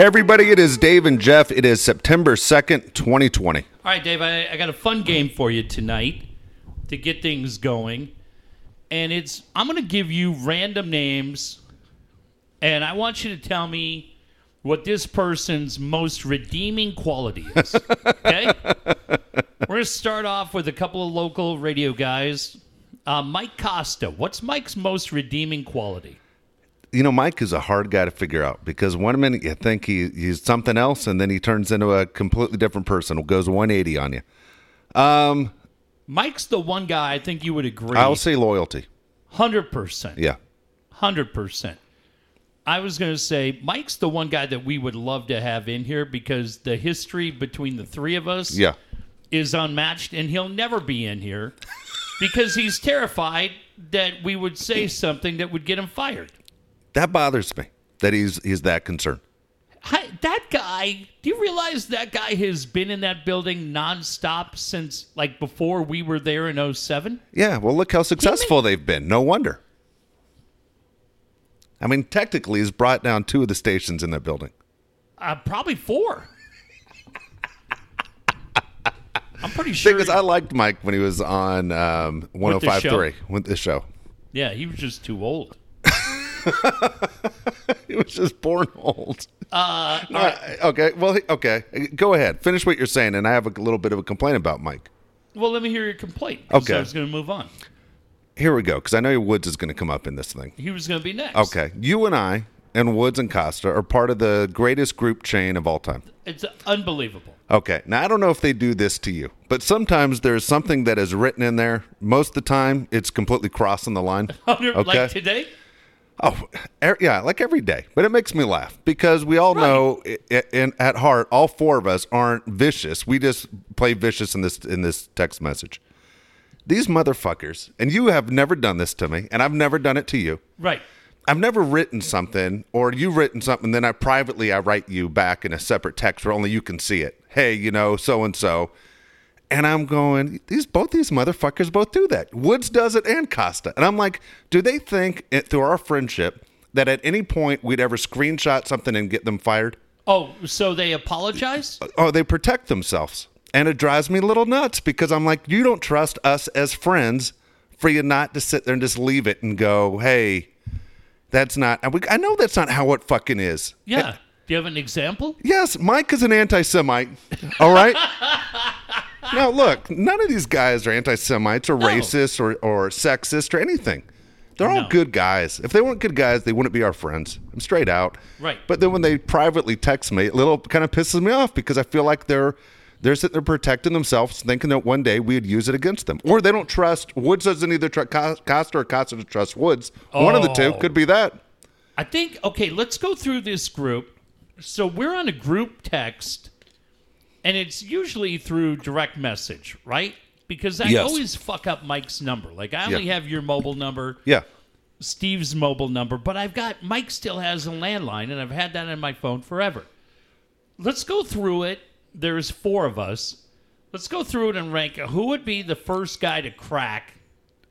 Hey, everybody, it is Dave and Jeff. It is September 2nd, 2020. All right, Dave, I, I got a fun game for you tonight to get things going. And it's I'm going to give you random names, and I want you to tell me what this person's most redeeming quality is. Okay? We're going to start off with a couple of local radio guys. Uh, Mike Costa. What's Mike's most redeeming quality? You know, Mike is a hard guy to figure out because one minute you think he, he's something else, and then he turns into a completely different person. Goes 180 on you. Um, Mike's the one guy I think you would agree. I'll say loyalty. Hundred percent. Yeah. Hundred percent. I was going to say Mike's the one guy that we would love to have in here because the history between the three of us Yeah. is unmatched, and he'll never be in here because he's terrified that we would say something that would get him fired. That bothers me that he's he's that concerned. Hi, that guy, do you realize that guy has been in that building nonstop since like before we were there in 07? Yeah, well, look how successful they've been. No wonder. I mean, technically, he's brought down two of the stations in that building. Uh, probably four. I'm pretty sure. Because I liked Mike when he was on um, 105.3 with the show. yeah, he was just too old. He was just born old. Uh, okay, well, okay. Go ahead. Finish what you're saying, and I have a little bit of a complaint about Mike. Well, let me hear your complaint. Okay. I was going to move on. Here we go, because I know your Woods is going to come up in this thing. He was going to be next. Okay, you and I and Woods and Costa are part of the greatest group chain of all time. It's unbelievable. Okay. Now I don't know if they do this to you, but sometimes there's something that is written in there. Most of the time, it's completely crossing the line. Okay. Like today? Oh, er, yeah, like every day. But it makes me laugh because we all know, i- i- in, at heart, all four of us aren't vicious. We just play vicious in this in this text message. These motherfuckers, and you have never done this to me, and I've never done it to you. Right. I've never written something, or you've written something, then I privately I write you back in a separate text where only you can see it. Hey, you know, so and so. And I'm going, these both these motherfuckers both do that. Woods does it and Costa. And I'm like, do they think it, through our friendship that at any point we'd ever screenshot something and get them fired? Oh, so they apologize? Oh, they protect themselves. And it drives me a little nuts because I'm like, you don't trust us as friends for you not to sit there and just leave it and go, hey, that's not, and we- I know that's not how it fucking is. Yeah. Do you have an example? Yes, Mike is an anti Semite. All right. now, look, none of these guys are anti Semites or racist or, or sexist or anything. They're all No. good guys. If they weren't good guys, they wouldn't be our friends. I'm straight out. Right. But then when they privately text me, it little kind of pisses me off because I feel like they're they're sitting there protecting themselves, thinking that one day we'd use it against them. Or they don't trust Woods doesn't either trust Costa or Costa doesn't trust Woods. One of the two could be that. I think, okay, let's go through this group. So we're on a group text, and it's usually through direct message, right? Because I Yes. always fuck up Mike's number. Like, I only Yeah. have your mobile number, Yeah. Steve's mobile number, but I've got Mike still has a landline, and I've had that on my phone forever. Let's go through it. There's four of us. Let's go through it and rank who would be the first guy to crack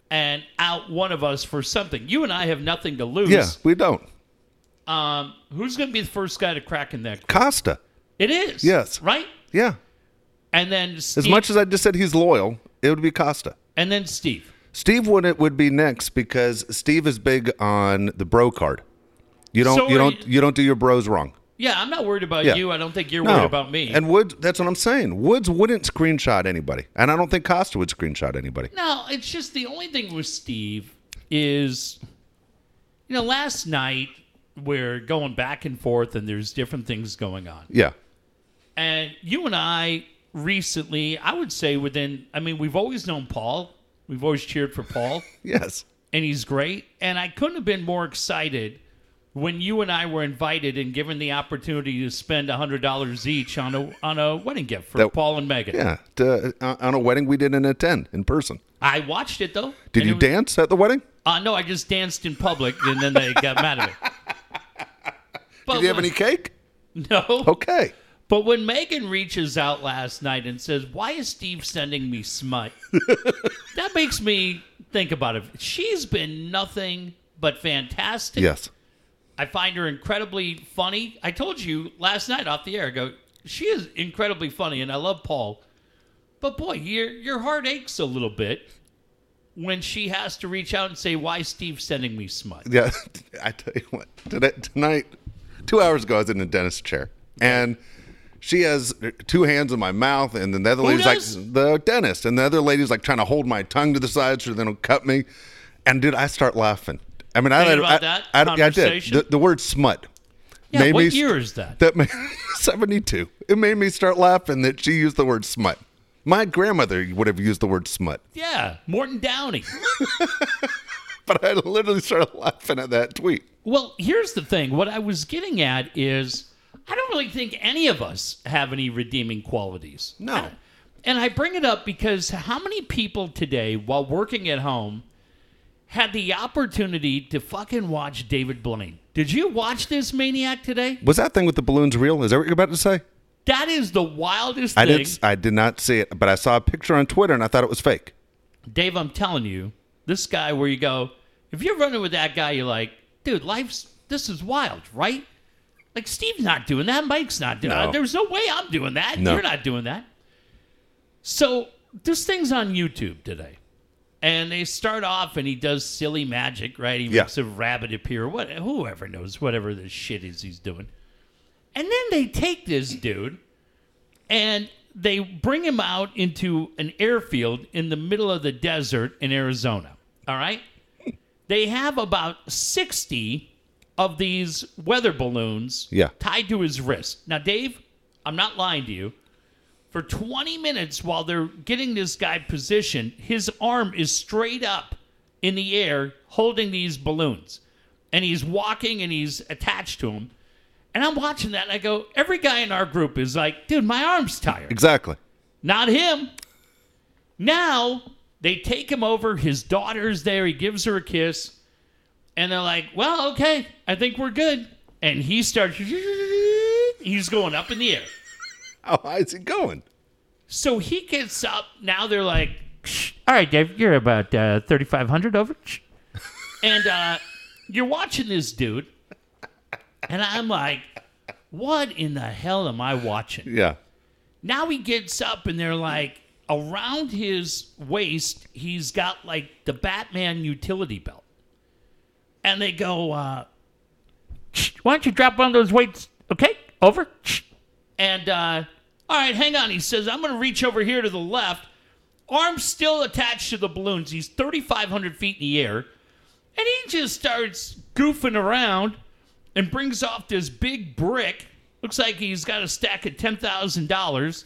and out one of us for something. You and I have nothing to lose. Yeah, we don't. Um, who's going to be the first guy to crack in that group? Costa. It is. Yes. Right? Yeah. And then As much as I just said he's loyal, it would be Costa. and then Steve. Steve would it would be next because Steve is big on the bro card. You don't So you don't you- you don't do your bros wrong. Yeah, I'm not worried about Yeah. you. I don't think you're No. worried about me. And Woods that's what I'm saying. Woods wouldn't screenshot anybody. And I don't think Costa would screenshot anybody. no, it's just the only thing with Steve is, you know, last night we're going back and forth and there's different things going on. Yeah. And you and I recently, I would say within, I mean, we've always known Paul. We've always cheered for Paul. Yes. and he's great. And I couldn't have been more excited when you and I were invited and given the opportunity to spend hundred dollars each on a on a wedding gift for That- Paul and Megan. Yeah. To, uh, on a wedding we didn't attend in person. I watched it though. Did you was- dance at the wedding? Uh, no, I just danced in public, and then they got mad at me. But Did you have any cake? No. Okay. But when Megan reaches out last night and says, "Why is Steve sending me smut?" that makes me think about it. She's been nothing but fantastic. Yes. I find her incredibly funny. I told you last night off the air. I go, she is incredibly funny, and I love Paul. But boy, your your heart aches a little bit when she has to reach out and say, "Why Steve sending me smut?" Yeah, I tell you what. Today, tonight, two hours ago, I was in a dentist chair, and she has two hands in my mouth, and then the other lady's does? like the dentist, and the other lady's like trying to hold my tongue to the side so they don't cut me. And dude, I start laughing. I mean, I, Thinking I, that I, I, I did. conversation? The, the word smut. Yeah, what me year is that? That made, seventy-two. It made me start laughing that she used the word smut. My grandmother would have used the word smut, Yeah, Morton Downey. but I literally started laughing at that tweet. Well, here's the thing. What I was getting at is I don't really think any of us have any redeeming qualities. No. And I bring it up because how many people today, while working at home, had the opportunity to fucking watch David Blaine? Did you watch this maniac today? Was that thing with the balloons real? Is that what you're about to say? That is the wildest I thing. did. I did not see it, but I saw a picture on Twitter and I thought it was fake. Dave, I'm telling you, this guy where you go, if you're running with that guy, you're like, dude, life's this is wild, right? Like Steve's not doing that, Mike's not doing No. that. There's no way I'm doing that. No. You're not doing that. So this thing's on YouTube today. And they start off and he does silly magic, right? He Yeah. makes a rabbit appear, what whoever knows, whatever the shit is he's doing. And then they take this dude and they bring him out into an airfield in the middle of the desert in Arizona. All right? They have about 60 of these weather balloons Yeah. tied to his wrist. Now, Dave, I'm not lying to you. For 20 minutes while they're getting this guy positioned, his arm is straight up in the air holding these balloons. And he's walking and he's attached to them. And I'm watching that and I go, every guy in our group is like, dude, my arm's tired. Exactly. Not him. Now they take him over. His daughter's there. He gives her a kiss. And they're like, well, okay, I think we're good. And he starts, he's going up in the air. How high is he going? So he gets up. Now they're like, all right, Dave, you're about uh, 3,500 over. And uh, you're watching this dude. And I'm like, what in the hell am I watching? Yeah. Now he gets up and they're like around his waist, he's got like the Batman utility belt. And they go, uh, why don't you drop one of those weights? Okay, over. And uh, all right, hang on. He says, I'm going to reach over here to the left. Arms still attached to the balloons. He's 3,500 feet in the air. And he just starts goofing around and brings off this big brick. Looks like he's got a stack of $10,000.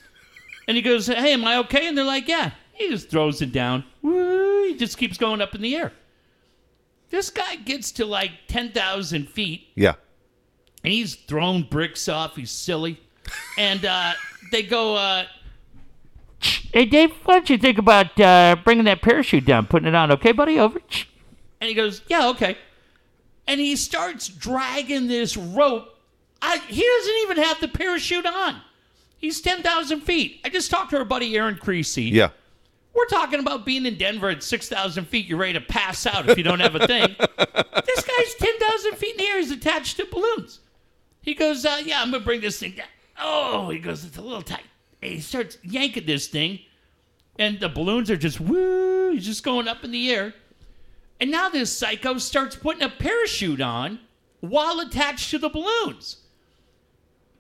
And he goes, Hey, am I okay? And they're like, Yeah. He just throws it down. Woo, he just keeps going up in the air. This guy gets to like 10,000 feet Yeah. and he's throwing bricks off. He's silly. And uh, they go, uh, Hey, Dave, what don't you think about uh, bringing that parachute down, putting it on? Okay, buddy? Over. And he goes, Yeah, okay. And he starts dragging this rope. I, he doesn't even have the parachute on. He's 10,000 feet. I just talked to our buddy Aaron Creasy. Yeah. We're talking about being in Denver at 6,000 feet. You're ready to pass out if you don't have a thing. this guy's 10,000 feet in the air. He's attached to balloons. He goes, uh, Yeah, I'm going to bring this thing down. Oh, he goes, It's a little tight. And he starts yanking this thing, and the balloons are just woo. He's just going up in the air. And now this psycho starts putting a parachute on while attached to the balloons.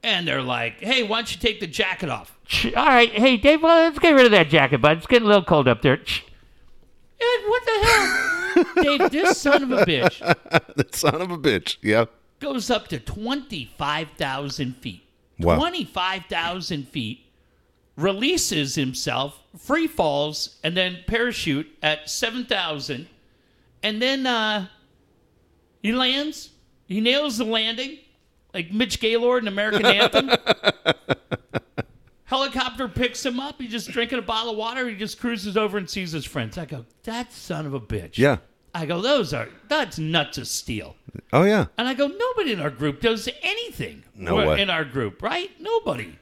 And they're like, hey, why don't you take the jacket off? All right, hey, Dave, well, let's get rid of that jacket, bud. It's getting a little cold up there. And what the hell? Dave, this son of a bitch that son of a bitch. Yeah. goes up to 25,000 feet. Wow. 25,000 feet, releases himself, free falls, and then parachute at 7,000. And then uh, he lands. He nails the landing, like Mitch Gaylord in American Anthem. Helicopter picks him up. He's just drinking a bottle of water. He just cruises over and sees his friends. I go, that son of a bitch. Yeah. I go, those are, that's nuts of steel. Oh yeah. And I go, nobody in our group does anything. No way. In our group, right? Nobody.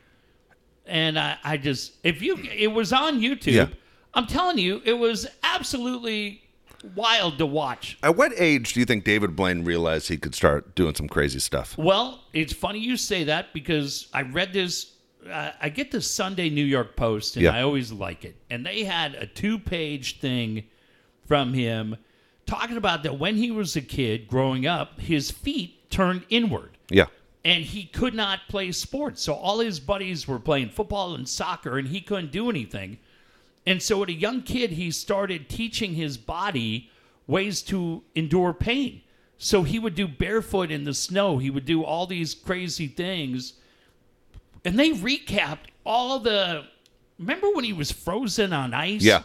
And I, I just, if you, it was on YouTube. Yeah. I'm telling you, it was absolutely wild to watch. At what age do you think David Blaine realized he could start doing some crazy stuff? Well, it's funny you say that because I read this. Uh, I get the Sunday New York Post, and Yeah. I always like it. And they had a two-page thing from him talking about that when he was a kid growing up, his feet turned inward. Yeah. and he could not play sports. So all his buddies were playing football and soccer, and he couldn't do anything. And so, at a young kid, he started teaching his body ways to endure pain. So he would do barefoot in the snow. He would do all these crazy things. And they recapped all the. Remember when he was frozen on ice? Yeah.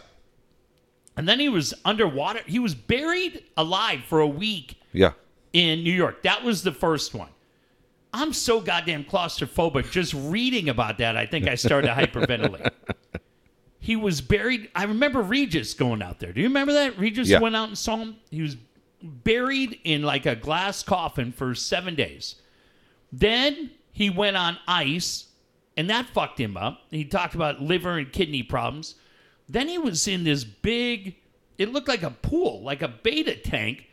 And then he was underwater. He was buried alive for a week Yeah. in New York. That was the first one. I'm so goddamn claustrophobic just reading about that. I think I started to hyperventilate. He was buried. I remember Regis going out there. Do you remember that? Regis Yeah. went out and saw him. He was buried in like a glass coffin for seven days. Then he went on ice, and that fucked him up. He talked about liver and kidney problems. Then he was in this big, it looked like a pool, like a beta tank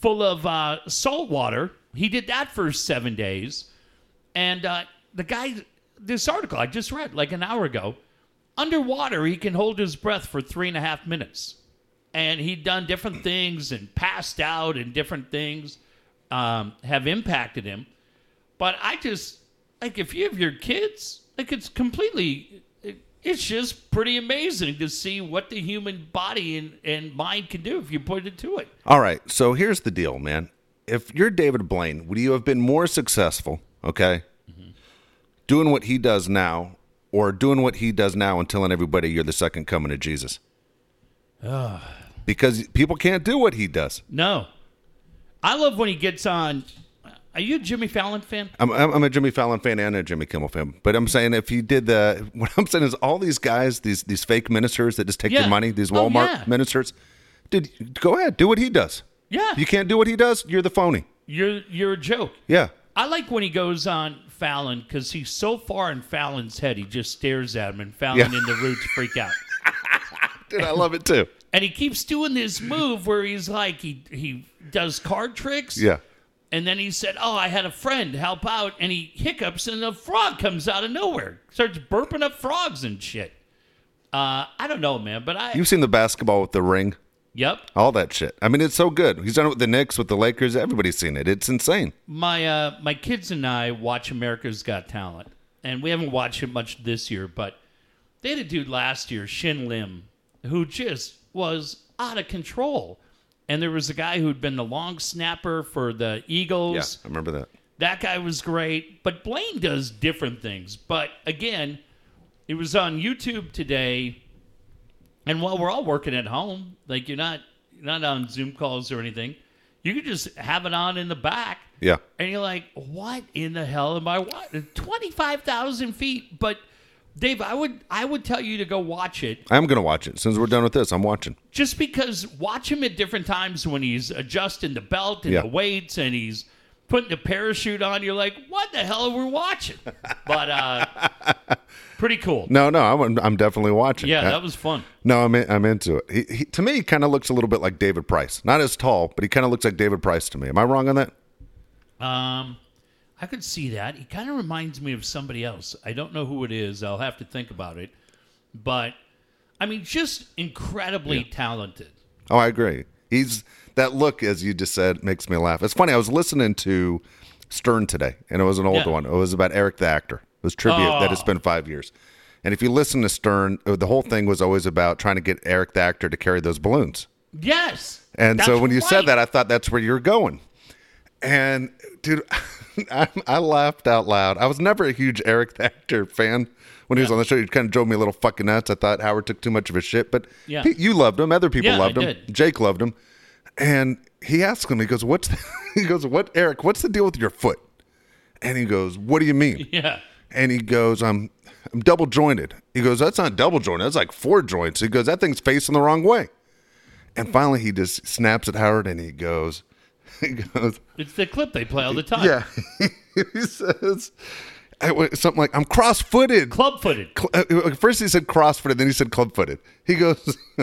full of uh, salt water. He did that for seven days. And uh, the guy, this article I just read like an hour ago, underwater, he can hold his breath for three and a half minutes. And he'd done different things and passed out, and different things um, have impacted him. But I just, like, if you have your kids, like, it's completely, it's just pretty amazing to see what the human body and, and mind can do if you put it to it. All right. So here's the deal, man. If you're David Blaine, would you have been more successful, okay, doing what he does now or doing what he does now and telling everybody you're the second coming of Jesus? Ah. because people can't do what he does. No. I love when he gets on. Are you a Jimmy Fallon fan? I'm, I'm a Jimmy Fallon fan and a Jimmy Kimmel fan, but I'm saying if he did the, what I'm saying is all these guys, these these fake ministers that just take Yeah. your money, these Oh, Walmart yeah. ministers, dude, go ahead, do what he does. Yeah. You can't do what he does, you're the phony. You're you're a joke. Yeah. I like when he goes on Fallon because he's so far in Fallon's head, he just stares at him, and Fallon Yeah. and the Roots freak out. Dude, I love it too. And he keeps doing this move where he's like he he does card tricks. Yeah. And then he said, "Oh, I had a friend help out," and he hiccups, and a frog comes out of nowhere, starts burping up frogs and shit. Uh, I don't know, man, but I You've seen the basketball with the ring, yep. all that shit. I mean, it's so good. He's done it with the Knicks, with the Lakers. Everybody's seen it. It's insane. My uh, my kids and I watch America's Got Talent, and we haven't watched it much this year, but they had a dude last year, Shin Lim, who just was out of control. And there was a guy who'd been the long snapper for the Eagles. Yeah, I remember that. That guy was great, but Blaine does different things. But again, it was on YouTube today, and while we're all working at home, like you're not you're not on Zoom calls or anything, you could just have it on in the back, Yeah. and you're like, "What in the hell am I? What twenty five thousand feet?" But Dave, I would I would tell you to go watch it I'm going to watch it. As we're done with this, I'm watching. just because watch him at different times when he's adjusting the belt and Yeah. the weights and he's putting the parachute on, you're like, what the hell are we watching? But uh, pretty cool. No, no, I'm, I'm definitely watching. Yeah, Uh, that was fun. no, I'm in, I'm into it. He, he, to me, he kind of looks a little bit like David Price. Not as tall, but he kind of looks like David Price to me. Am I wrong on that? Um, I could see that. He kind of reminds me of somebody else. I don't know who it is. I'll have to think about it. But I mean, just incredibly talented. Oh, I agree. He's that look, as you just said, makes me laugh. It's funny. I was listening to Stern today, and it was an old Yeah. one. It was about Eric the actor. It was tribute that it's Oh. been five years. And if you listen to Stern, uh, the whole thing was always about trying to get Eric the actor to carry those balloons. Yes. And so when you said that, I thought that's where you're going. And dude, I, I laughed out loud. I was never a huge Eric the actor fan. When he was on the show, he kind of drove me a little fucking nuts. I thought Howard took too much of a shit, but Yeah. Pete, you loved him. Other people Yeah, I loved him. did. Jake loved him. And he asked him, he goes, "What's?" The, he goes, "What, Eric? What's the deal with your foot?" And he goes, "What do you mean?" yeah. And he goes, "I'm, I'm double jointed." He goes, "That's not double jointed. That's like four joints." He goes, "That thing's facing the wrong way." And finally, he just snaps at Howard and he goes, "He goes, It's the clip they play all the time. yeah." he says I something like, "I'm cross-footed." Club footed. Cl- uh, First he said cross-footed, then he said club-footed. He goes,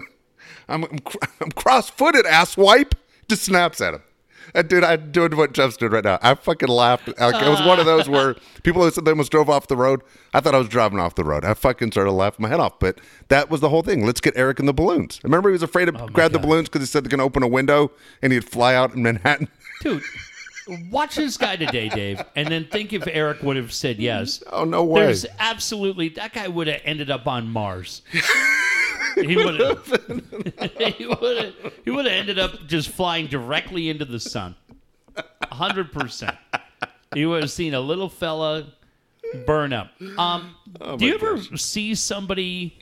I'm, I'm, I'm cross-footed, ass wipe. Just snaps at him. And dude, I'm doing what Jeff's doing right now. I fucking laughed. Like, it was one of those where people who said they almost drove off the road. I thought I was driving off the road. I fucking started laughing my head off. But that was the whole thing. Let's get Eric in the balloons. Remember, he was afraid to oh grab the balloons because he said they can open a window and he'd fly out in Manhattan. Dude, watch this guy today, Dave, and then think if Eric would have said yes. Oh no way! There's absolutely that guy would have ended up on Mars. he would have. he would have. He would have ended up just flying directly into the sun. hundred percent. He would have seen a little fella burn up. Um, do you ever see somebody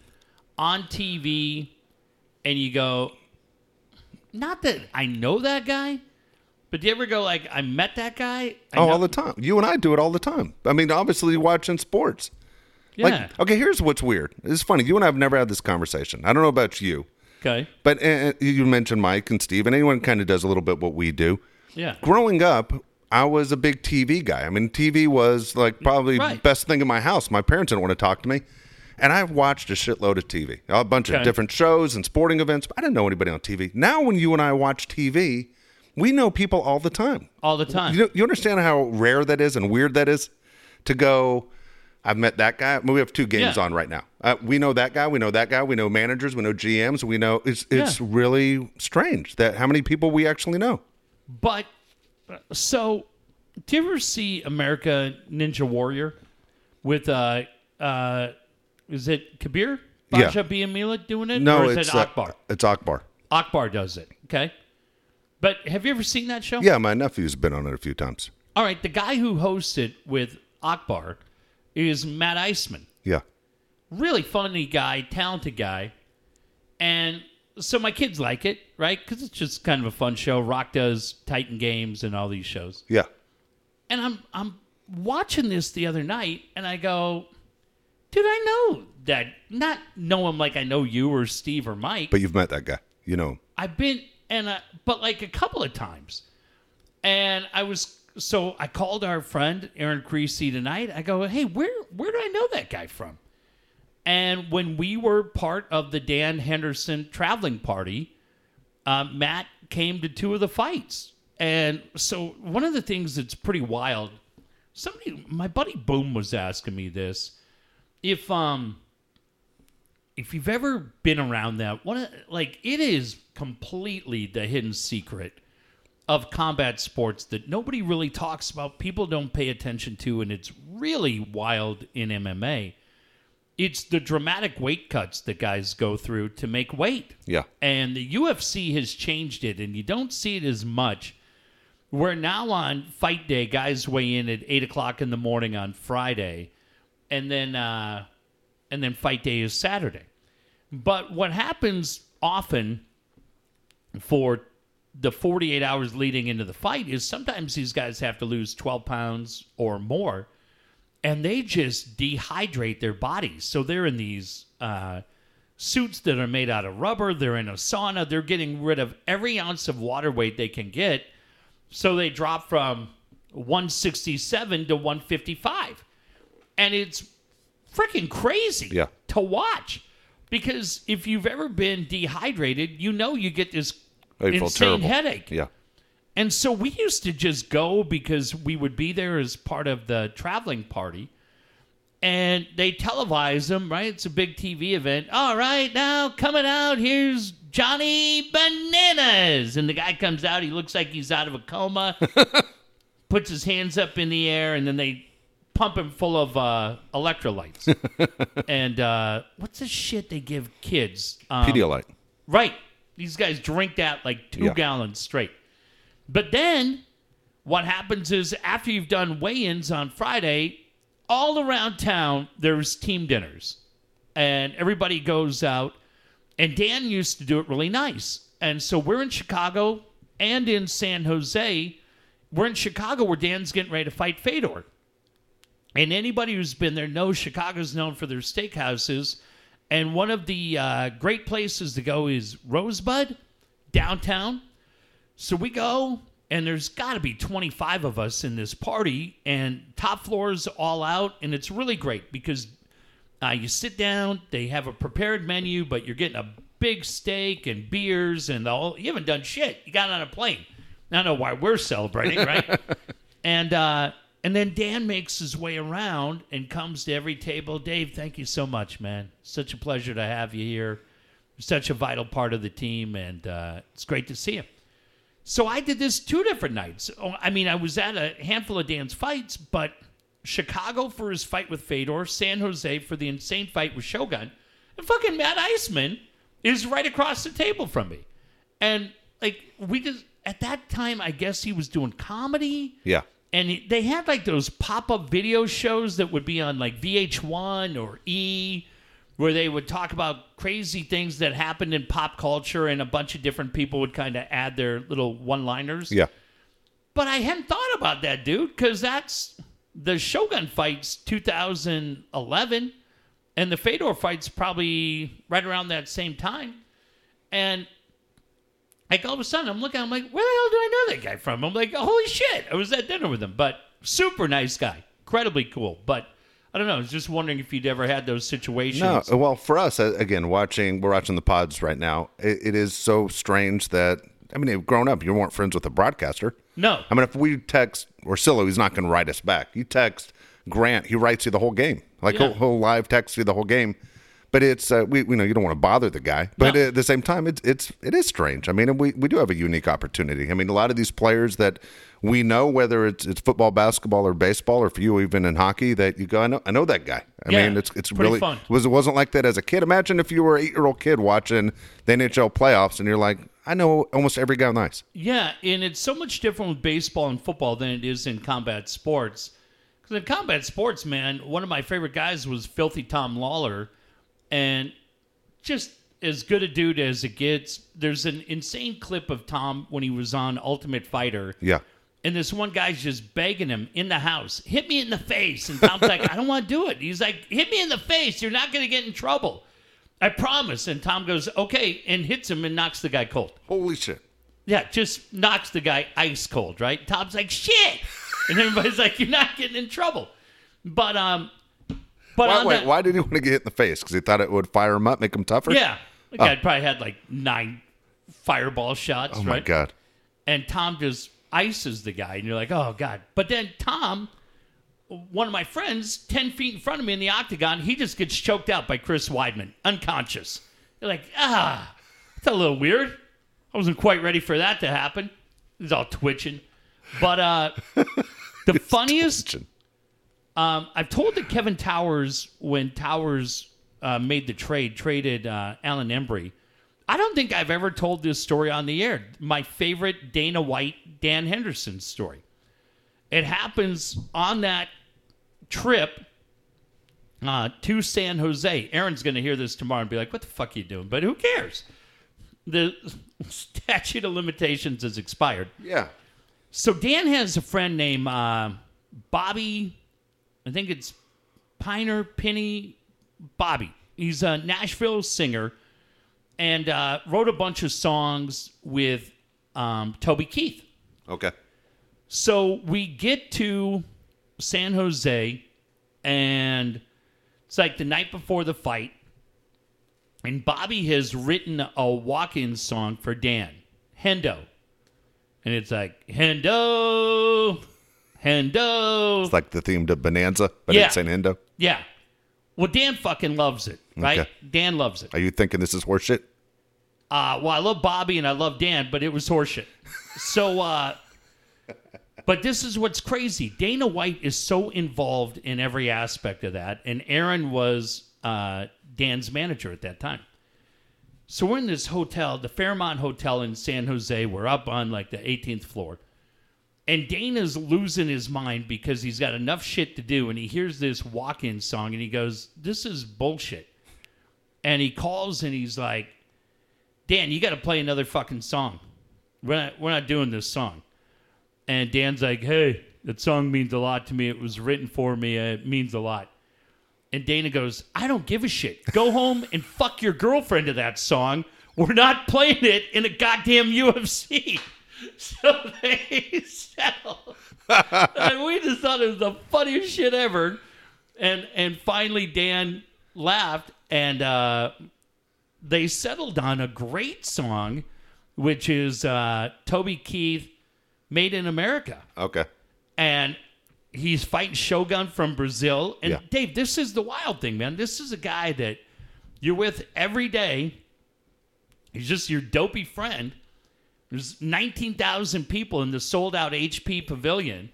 on TV and you go, "Not that I know that guy," but do you ever go like, "I met that guy"? I Oh, know- all the time. You and I do it all the time. I mean, obviously, watching sports. Yeah. Like, okay, here's what's weird. It's funny. You and I have never had this conversation. I don't know about you, okay. but uh, you mentioned Mike and Steve, and anyone kind of does a little bit what we do. Yeah. Growing up, I was a big TV guy. I mean, TV was like probably Right. best thing in my house. My parents didn't want to talk to me. And I've watched a shitload of TV, a bunch Okay. of different shows and sporting events. But I didn't know anybody on TV. Now, when you and I watch TV, we know people all the time. All the time. You, know, you understand how rare that is and weird that is to go. I've met that guy. We have two games Yeah. on right now. Uh, we know that guy. We know that guy. We know managers. We know GMs. We know it's it's Yeah. really strange that how many people we actually know. But so, do you ever see America Ninja Warrior with uh uh is it Kabir Yeah. Gbaja-Biamila doing it? No, or is it's it uh, Akbar? it's Akbar. Akbar does it. Okay. But have you ever seen that show? Yeah, my nephew's been on it a few times. All right. The guy who hosts it with Akbar is Matt Iseman. Yeah, really funny guy, talented guy. And so my kids like it, right? Because it's just kind of a fun show. Rock does Titan Games and all these shows. yeah. And I'm I'm watching this the other night, and I go, dude, I know that. Not know him like I know you or Steve or Mike. But you've met that guy. You know. I've been and I, but like a couple of times, and I was so I called our friend Aaron Creasy tonight. I go, hey, where where do I know that guy from? And when we were part of the Dan Henderson traveling party, uh, Matt came to two of the fights, and so one of the things that's pretty wild. Somebody, my buddy Boom was asking me this, if um if you've ever been around that, one like it is completely the hidden secret of combat sports that nobody really talks about, people don't pay attention to, and it's really wild in MMA. It's the dramatic weight cuts that guys go through to make weight. Yeah, And the UFC has changed it, and you don't see it as much. Where now on fight day, guys weigh in at eight o'clock in the morning on Friday, and then uh, and then fight day is Saturday. But what happens often for the 48 hours leading into the fight is sometimes these guys have to lose 12 pounds or more and they just dehydrate their bodies. So they're in these uh, suits that are made out of rubber. They're in a sauna. They're getting rid of every ounce of water weight they can get. So they drop from 167 to 155. And it's freaking crazy Yeah. to watch. Because if you've ever been dehydrated, you know you get this I feel insane terrible. headache. Yeah, And so we used to just go because we would be there as part of the traveling party. And they televise them, right? It's a big TV event. All right, now coming out, here's Johnny Bananas. And the guy comes out, he looks like he's out of a coma, puts his hands up in the air, and then they pump him full of uh, electrolytes. and uh, what's the shit they give kids? Um, Pedialyte. Right. These guys drink that like two Yeah. gallons straight. But then what happens is after you've done weigh ins on Friday, all around town, there's team dinners. And everybody goes out. And Dan used to do it really nice. And so we're in Chicago and in San Jose. We're in Chicago where Dan's getting ready to fight Fedor. And anybody who's been there knows Chicago's known for their steakhouses. And one of the uh, great places to go is Rosebud downtown. So we go, and there's got to be 25 of us in this party, and top floors all out. And it's really great because uh, you sit down, they have a prepared menu, but you're getting a big steak and beers and the whole. You haven't done shit. You got on a plane. I don't know why we're celebrating, right? and uh, and then Dan makes his way around and comes to every table. Dave, thank you so much, man. Such a pleasure to have you here. Such a vital part of the team, and uh, it's great to see you. So I did this two different nights. Oh, I mean, I was at a handful of Dan's fights, but Chicago for his fight with Fedor, San Jose for the insane fight with Shogun, and fucking Matt Iseman is right across the table from me. And like we just at that time, I guess he was doing comedy Yeah. And they had like those pop-up video shows that would be on like VH1 or E where they would talk about crazy things that happened in pop culture and a bunch of different people would kind of add their little one-liners. Yeah. But I hadn't thought about that, dude, cuz that's the Shogun fights 2011 and the Fedor fights probably right around that same time. And like all of a sudden, I'm looking, I'm like, where the hell do I know that guy from? I'm like, holy shit, I was at dinner with him. But super nice guy, incredibly cool. But I don't know, I was just wondering if you'd ever had those situations. No, well, for us, uh, again, watching, we're watching the pods right now. It, it is so strange that, I mean, growing up, you weren't friends with a broadcaster. No. I mean, if we text Orsillo, he's not going to write us back. You text Grant, he writes you the whole game. Like Yeah. he'll, he'll live text you the whole game. But it's uh, we, we know you don't want to bother the guy, but No. at the same time, it's it's it is strange. I mean, we, we do have a unique opportunity. I mean, a lot of these players that we know, whether it's it's football, basketball, or baseball, or for you even in hockey, that you go, I know I know that guy. I Yeah, mean, it's it's really fun. was it wasn't like that as a kid. Imagine if you were an eight year old kid watching the NHL playoffs, and you're like, I know almost every guy on the ice. Yeah, and it's so much different with baseball and football than it is in combat sports. Because in combat sports, man, one of my favorite guys was Filthy Tom Lawler, and just as good a dude as it gets. There's an insane clip of Tom when he was on Ultimate Fighter, Yeah. and this one guy's just begging him in the house, hit me in the face. And Tom's like, I don't want to do it. He's like, hit me in the face. You're not going to get in trouble. I promise. And Tom goes, okay, and hits him and knocks the guy cold. Holy shit. Yeah, just knocks the guy ice cold, right? Tom's like, shit. And everybody's like, you're not getting in trouble. But, um, but Why, wait, that, why did he want to get hit in the face? Because he thought it would fire him up, make him tougher? yeah, the guy probably had like nine fireball shots, Oh right? my god. and Tom just ices the guy, and you're like, oh god. But then Tom, one of my friends, ten feet in front of me in the octagon, he just gets choked out by Chris Weidman, unconscious. You're like, ah, that's a little weird. I wasn't quite ready for that to happen. He's all twitching, but uh, the funniest. Twitching. Um, I've told that Kevin Towers, when Towers uh, made the trade, traded uh, Alan Embree. I don't think I've ever told this story on the air. My favorite Dana White, Dan Henderson story. It happens on that trip uh, to San Jose. Aaron's going to hear this tomorrow and be like, what the fuck are you doing? But who cares? The statute of limitations has expired. Yeah. So Dan has a friend named uh, Bobby. I think it's Piner Penny Bobby. He's a Nashville singer and uh, wrote a bunch of songs with um, Toby Keith. Okay. So we get to San Jose, and it's like the night before the fight, and Bobby has written a walk-in song for Dan, Hendo, and it's like Hendo, Hendo. It's like the theme to Bonanza, but Yeah. it's in Indo. yeah. Well, Dan fucking loves it, right? Okay. Dan loves it. Are you thinking this is horseshit? Uh, well, I love Bobby and I love Dan, but it was horseshit. So, uh, but this is what's crazy. Dana White is so involved in every aspect of that, and Aaron was uh, Dan's manager at that time. So we're in this hotel, the Fairmont Hotel in San Jose. We're up on like the 18th floor. And Dana's losing his mind because he's got enough shit to do. And he hears this walk in song and he goes, This is bullshit. And he calls and he's like, Dan, you got to play another fucking song. We're not, we're not doing this song. And Dan's like, Hey, that song means a lot to me. It was written for me. Uh, It means a lot. And Dana goes, I don't give a shit. Go home and fuck your girlfriend to that song. We're not playing it in a goddamn UFC. So they settle. and we just thought it was the funniest shit ever. And and finally Dan laughed and uh they settled on a great song, which is uh, Toby Keith, "Made in America," Okay. and he's fighting Shogun from Brazil. And Yeah. Dave, this is the wild thing, man. This is a guy that you're with every day. He's just your dopey friend. There's 19,000 people in the sold out HP pavilion,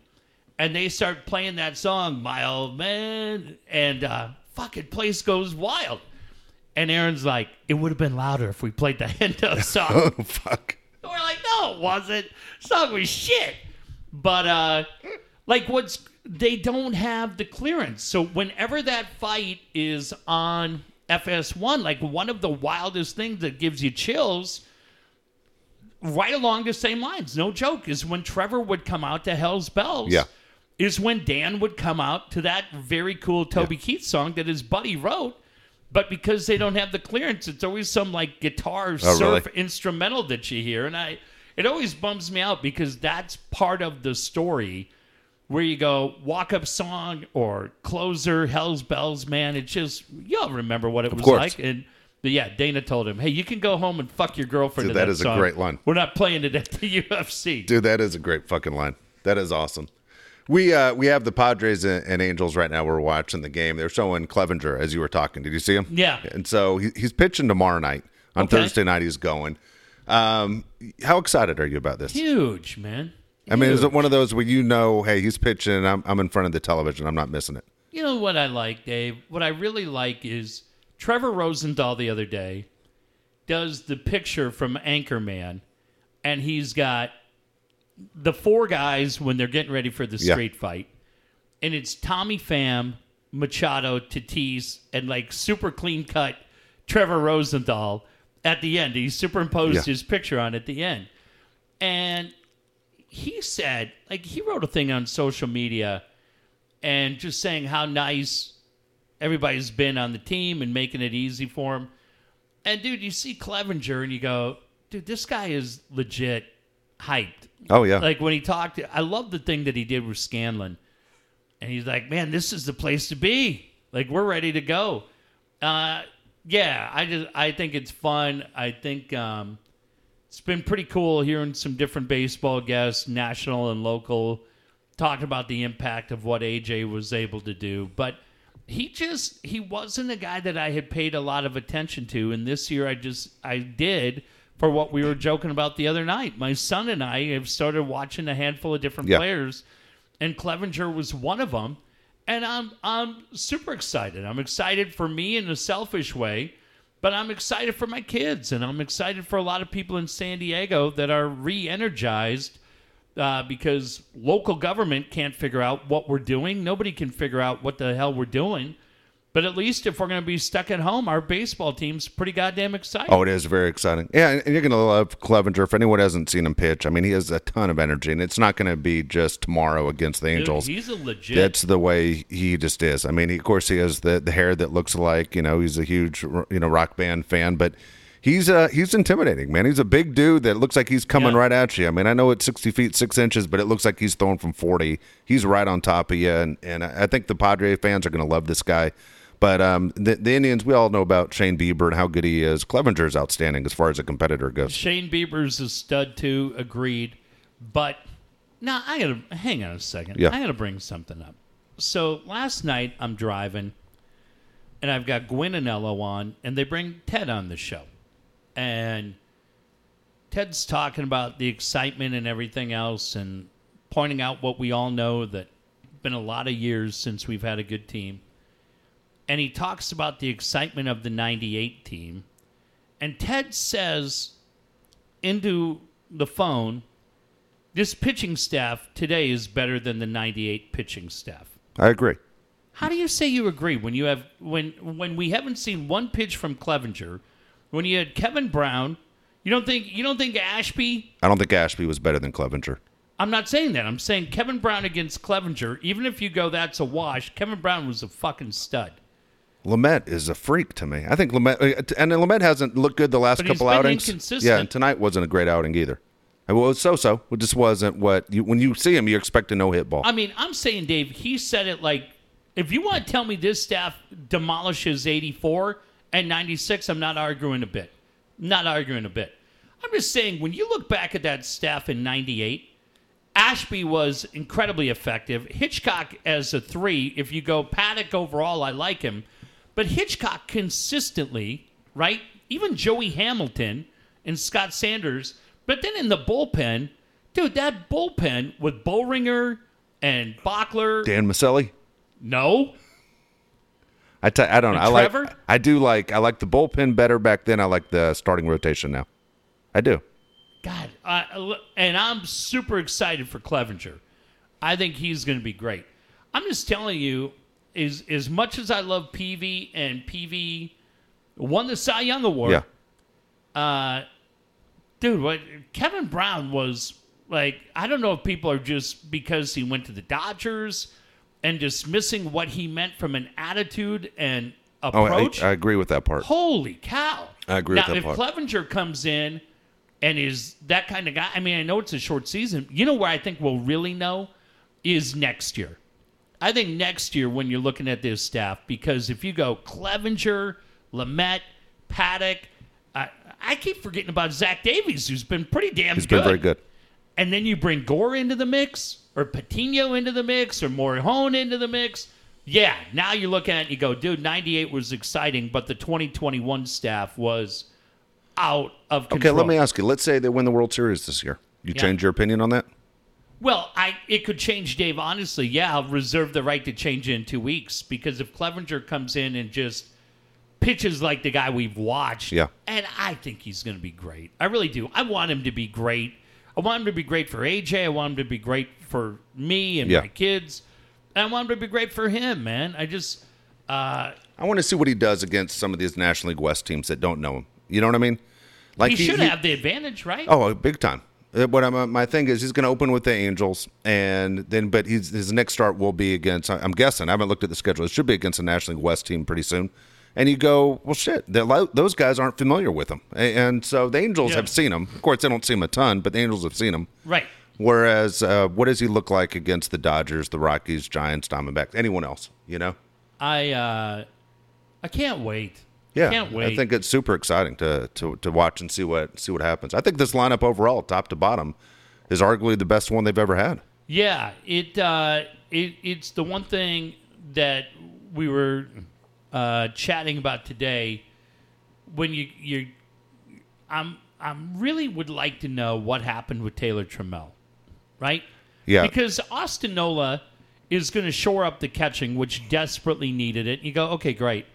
and they start playing that song, My Old Man, and uh, fucking place goes wild. And Aaron's like, it would have been louder if we played the Hendo song. Oh fuck. We're like, no, it wasn't. Song was shit. But uh like what's they don't have the clearance. So whenever that fight is on FS1, like one of the wildest things that gives you chills right along the same lines, no joke, is when Trevor would come out to Hell's Bells. Yeah. Is when Dan would come out to that very cool Toby Keith song that his buddy wrote. But because they don't have the clearance, it's always some like guitar Oh, really? surf instrumental that you hear. And I it always bums me out because that's part of the story where you go walk up song or closer, Hell's Bells, man. It's just y'all remember what it was course. like. And yeah, Dana told him, Hey, you can go home and fuck your girlfriend. Dude, that that is a great line. We're not playing it at the UFC. Dude, that is a great fucking line. That is awesome. We uh we have the Padres and, and Angels right now. We're watching the game. They're showing Clevinger as you were talking. Did you see him? Yeah. And so he, he's pitching tomorrow night. On Okay. Thursday night, he's going. Um, how excited are you about this? Huge, man. I mean, is it one of those where you know, hey, he's pitching, and I'm I'm in front of the television. I'm not missing it. You know what I like, Dave? What I really like is Trevor Rosenthal the other day does the picture from Anchorman, and he's got the four guys when they're getting ready for the Yeah. street fight, and it's Tommy Pham, Machado, Tatis, and like super clean cut Trevor Rosenthal at the end. He superimposed Yeah. his picture on at the end, and he said, like, he wrote a thing on social media and just saying how nice everybody's been on the team and making it easy for him. And dude, you see Clevinger and you go, dude, this guy is legit hyped. Oh yeah, Like when he talked, I love the thing that he did with Scanlan, and he's like, "Man, this is the place to be. Like we're ready to go." Uh, yeah, I just I think it's fun. I think um, it's been pretty cool hearing some different baseball guests, national and local, talking about the impact of what AJ was able to do. But he just he wasn't a guy that I had paid a lot of attention to, and this year I just I did for what we were joking about the other night. My son and I have started watching a handful of different Yeah. players, and Clevinger was one of them. And I'm I'm super excited. I'm excited for me in a selfish way, but I'm excited for my kids, and I'm excited for a lot of people in San Diego that are re-energized uh, because local government can't figure out what we're doing. Nobody can figure out what the hell we're doing. But at least if we're going to be stuck at home, our baseball team's pretty goddamn excited. Oh, it is very exciting. Yeah, and you're going to love Clevinger. If anyone hasn't seen him pitch, I mean, he has a ton of energy, and it's not going to be just tomorrow against the Dude, Angels. he's a legit. That's the way he just is. I mean, he, of course, he has the, the hair that looks like you know he's a huge you know rock band fan, but he's uh he's intimidating, man. He's a big dude that looks like he's coming Yeah. right at you. I mean, I know it's sixty feet six inches, but it looks like he's throwing from forty. He's right on top of you, and and I think the Padre fans are going to love this guy. But um, the, the Indians, we all know about Shane Bieber and how good he is. Clevinger's outstanding as far as a competitor goes. Shane Bieber's a stud too. Agreed. But now I gotta hang on a second. Yeah. I gotta bring something up. So last night I'm driving, and I've got Gwen and on, and they bring Ted on the show, and Ted's talking about the excitement and everything else, and pointing out what we all know that been a lot of years since we've had a good team. And he talks about the excitement of the 98 team. And Ted says into the phone, this pitching staff today is better than the 98 pitching staff. I agree. How do you say you agree when you have when when we haven't seen one pitch from Clevinger, when you had Kevin Brown, you don't think you don't think Ashby I don't think Ashby was better than Clevinger. I'm not saying that. I'm saying Kevin Brown against Clevinger, even if you go that's a wash, Kevin Brown was a fucking stud. Lamet is a freak to me. I think Lamet, uh, and Lamet hasn't looked good the last But he's couple been outings. Yeah, and tonight wasn't a great outing either. It was so-so. It just wasn't what you when you see him, you expect a no-hit ball. I mean, I'm saying, Dave, he said it like, if you want to tell me this staff demolishes 84 and 96, I'm not arguing a bit. Not arguing a bit. I'm just saying, when you look back at that staff in 98, Ashby was incredibly effective. Hitchcock as a three, if you go Paddack overall, I like him. But Hitchcock consistently, right? Even Joey Hamilton and Scott Sanders. But then in the bullpen, dude, that bullpen with Boehringer and Bachler. Dan Miceli. No. I I don't know. And I like. I do like. I like the bullpen better back then. I like the starting rotation now. I do. God, I, and I'm super excited for Clevinger. I think he's going to be great. I'm just telling you, is as much as I love PV and PV won the Cy Young Award. Yeah. Uh, dude, what Kevin Brown was like. I don't know if people are just because he went to the Dodgers and dismissing what he meant from an attitude and Oh, I, approach. I agree with that part. Holy cow! I agree now, with that part. if part. Clevinger comes in and is that kind of guy, I mean, I know it's a short season. You know where I think we'll really know is next year. I think next year when you're looking at this staff, because if you go Clevinger, Lamet, Paddack, I, I keep forgetting about Zach Davies, who's been pretty damn He's good. been very good. And then you bring Gore into the mix, or Patino into the mix, or Morejon into the mix. Yeah, now you look at it and you go, dude, 98 was exciting, but the 2021 staff was out of control. Okay, let me ask you. Let's say they win the World Series this year. You Yeah. change your opinion on that? Well, I it could change, Dave. Honestly, yeah, I'll reserve the right to change it in two weeks because if Clevinger comes in and just pitches like the guy we've watched, Yeah. and I think he's going to be great. I really do. I want him to be great. I want him to be great for AJ. I want him to be great for me and Yeah. my kids. And I want him to be great for him, man. I just, uh, I want to see what he does against some of these National League West teams that don't know him. You know what I mean? Like he, should have the advantage, right? Oh, big time. Uh, What I'm, uh, my thing is, he's going to open with the Angels, and then, but he's, his next start will be against. I'm guessing. I haven't looked at the schedule. It should be against a National League West team pretty soon. And you go, well, shit. Those guys aren't familiar with him, A- and so the Angels Yeah. have seen him. Of course, they don't see him a ton, but the Angels have seen him. Right. Whereas, uh, what does he look like against the Dodgers, the Rockies, Giants, Diamondbacks, anyone else? You know? I, uh, I can't wait. Yeah, can't wait. I think it's super exciting to, to to watch and see what see what happens. I think this lineup overall, top to bottom, is arguably the best one they've ever had. Yeah, it uh, it it's the one thing that we were uh, chatting about today. When you you, I'm I'm really would like to know what happened with Taylor Trammell, right? Yeah. because Austin Nola is going to shore up the catching, which desperately needed it. You go, okay, great,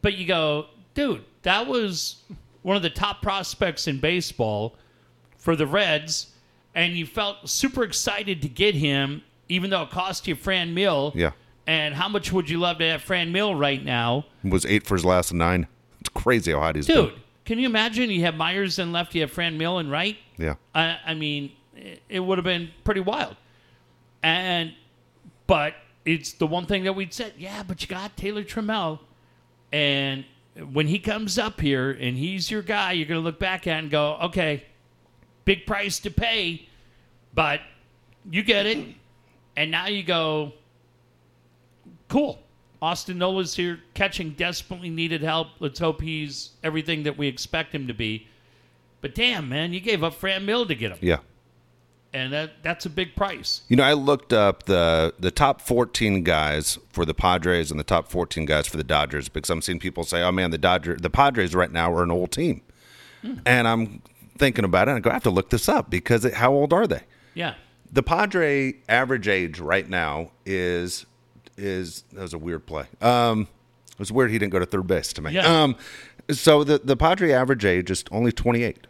but you go, dude, that was one of the top prospects in baseball for the Reds, and you felt super excited to get him, even though it cost you Franmil. Yeah. And how much would you love to have Franmil right now? Was eight for his last nine. It's crazy how hot he's Dude, been. Dude, can you imagine you have Myers and left, you have Franmil and right? Yeah. I, I mean, it, it would have been pretty wild. And, but it's the one thing that we'd said, yeah, but you got Taylor Trammell. And when he comes up here and he's your guy, you're going to look back at and go, okay, big price to pay, but you get it. And now you go, cool. Austin Nola's here catching desperately needed help. Let's hope he's everything that we expect him to be. But damn, man, you gave up Franmil to get him. Yeah. And that that's a big price. You know, I looked up the the top 14 guys for the Padres and the top 14 guys for the Dodgers because I'm seeing people say, "Oh man, the Dodger, the Padres right now are an old team," hmm. and I'm thinking about it. and I go, I have to look this up because it, how old are they? Yeah. The Padre average age right now is is that was a weird play. Um, it was weird he didn't go to third base to me. Yeah. Um, so the the Padre average age is only 28.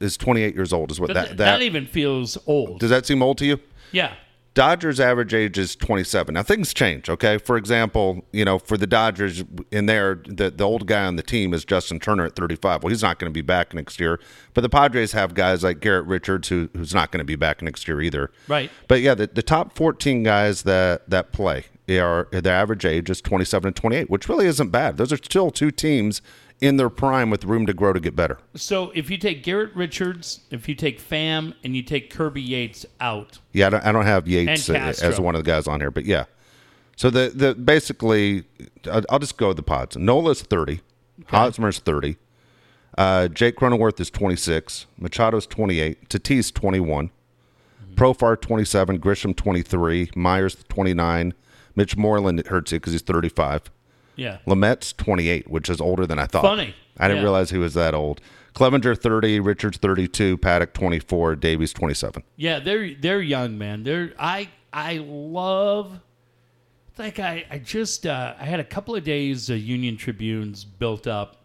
Is 28 years old is what that that, that even feels old. does that seem old to you? yeah. Dodgers average age is 27. Now things change, okay? For example, you know, for the Dodgers in there, the the old guy on the team is Justin Turner at 35. Well, he's not going to be back next year. But the Padres have guys like Garrett Richards who who's not going to be back next year either. Right. But yeah, the, the top 14 guys that that play are their average age is 27 and 28, which really isn't bad. Those are still two teams in their prime with room to grow to get better. So if you take Garrett Richards, if you take Pham, and you take Kirby Yates out, Yeah, I don't, I don't have Yates uh, as one of the guys on here, but yeah. So the the basically, I'll, just go with the pods. Nola's thirty. Hosmer's 30. Uh, Jake Cronenworth is 26. Machado's 28. Tatis 21. Profar 27. Grisham 23. Myers 29. Mitch Moreland hurts you because he's 35. Yeah. Lamet's 28, which is older than I thought. Funny. I didn't Yeah. realize he was that old. Clevinger 30, Richards 32, Paddack 24, Davies 27. Yeah, they're they're young, man. They're I I love like I I just uh, I had a couple of days of Union Tribunes built up,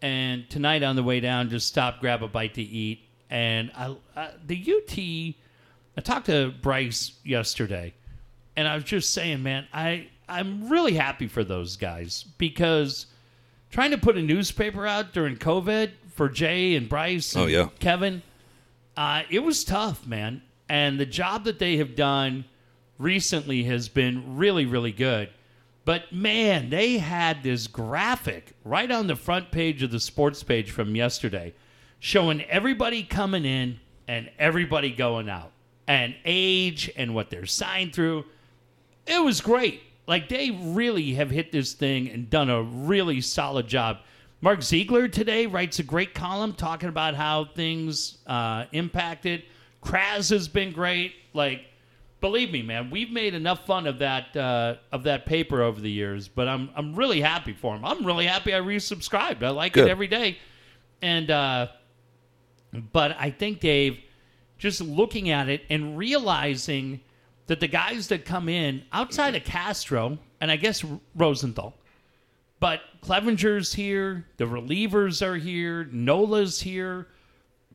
and tonight on the way down, just stop, grab a bite to eat, and I, uh, the UT. I talked to Bryce yesterday, and I was just saying, man, I I'm really happy for those guys because trying to put a newspaper out during COVID for Jay and Bryce and Oh, yeah. Kevin, uh, it was tough, man. And the job that they have done recently has been really, really good. But man, they had this graphic right on the front page of the sports page from yesterday showing everybody coming in and everybody going out and age and what they're signed through. It was great. Like they really have hit this thing and done a really solid job. Mark Zeigler today writes a great column talking about how things uh, impacted. Kraz has been great. Like, believe me, man, we've made enough fun of that uh, of that paper over the years. But I'm I'm really happy for him. I'm really happy I resubscribed. I like Good. it every day. And uh, but I think Dave, just looking at it and realizing that the guys that come in outside of Castro and I guess Rosenthal, but Clevinger's here, the relievers are here, Nola's here.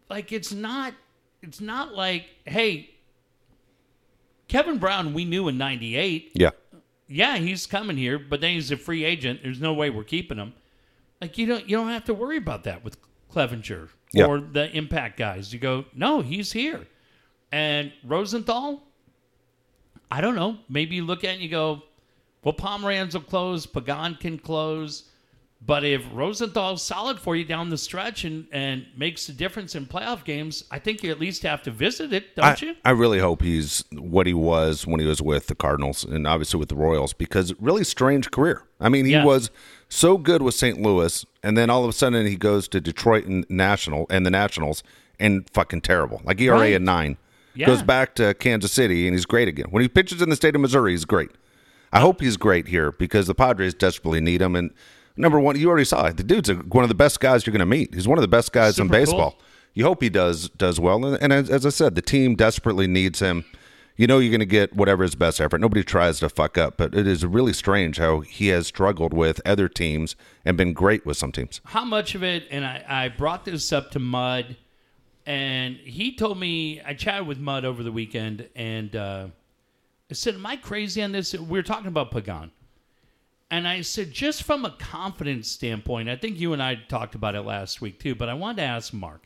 Like it's not it's not like, hey, Kevin Brown we knew in 98. Yeah. Yeah, he's coming here, but then he's a free agent. There's no way we're keeping him. Like you don't you don't have to worry about that with Clevinger Yeah. or the impact guys. You go, no, he's here. And Rosenthal, I don't know. Maybe you look at it and you go, well, Pomeranz will close, Pagan can close. But if Rosenthal's solid for you down the stretch and, and makes a difference in playoff games, I think you at least have to visit it, don't I, you? I really hope he's what he was when he was with the Cardinals and obviously with the Royals because really strange career. I mean, he Yeah. was so good with St. Louis, and then all of a sudden he goes to Detroit and National and the Nationals and fucking terrible. Like ERA Right. at nine. Yeah. Goes back to Kansas City and he's great again. When he pitches in the state of Missouri, he's great. I hope he's great here because the Padres desperately need him. And number one, you already saw it. The dude's a, one of the best guys you're going to meet. He's one of the best guys in Super cool. baseball. You hope he does does well. And, and as, as I said, the team desperately needs him. You know you're going to get whatever his best effort. Nobody tries to fuck up, but it is really strange how he has struggled with other teams and been great with some teams. how much of it and I, I brought this up to mud and he told me i chatted with mud over the weekend and uh, i said am i crazy on this? We were talking about pagan. And i said just from a confidence standpoint i think you and i talked about it last week too but i wanted to ask mark.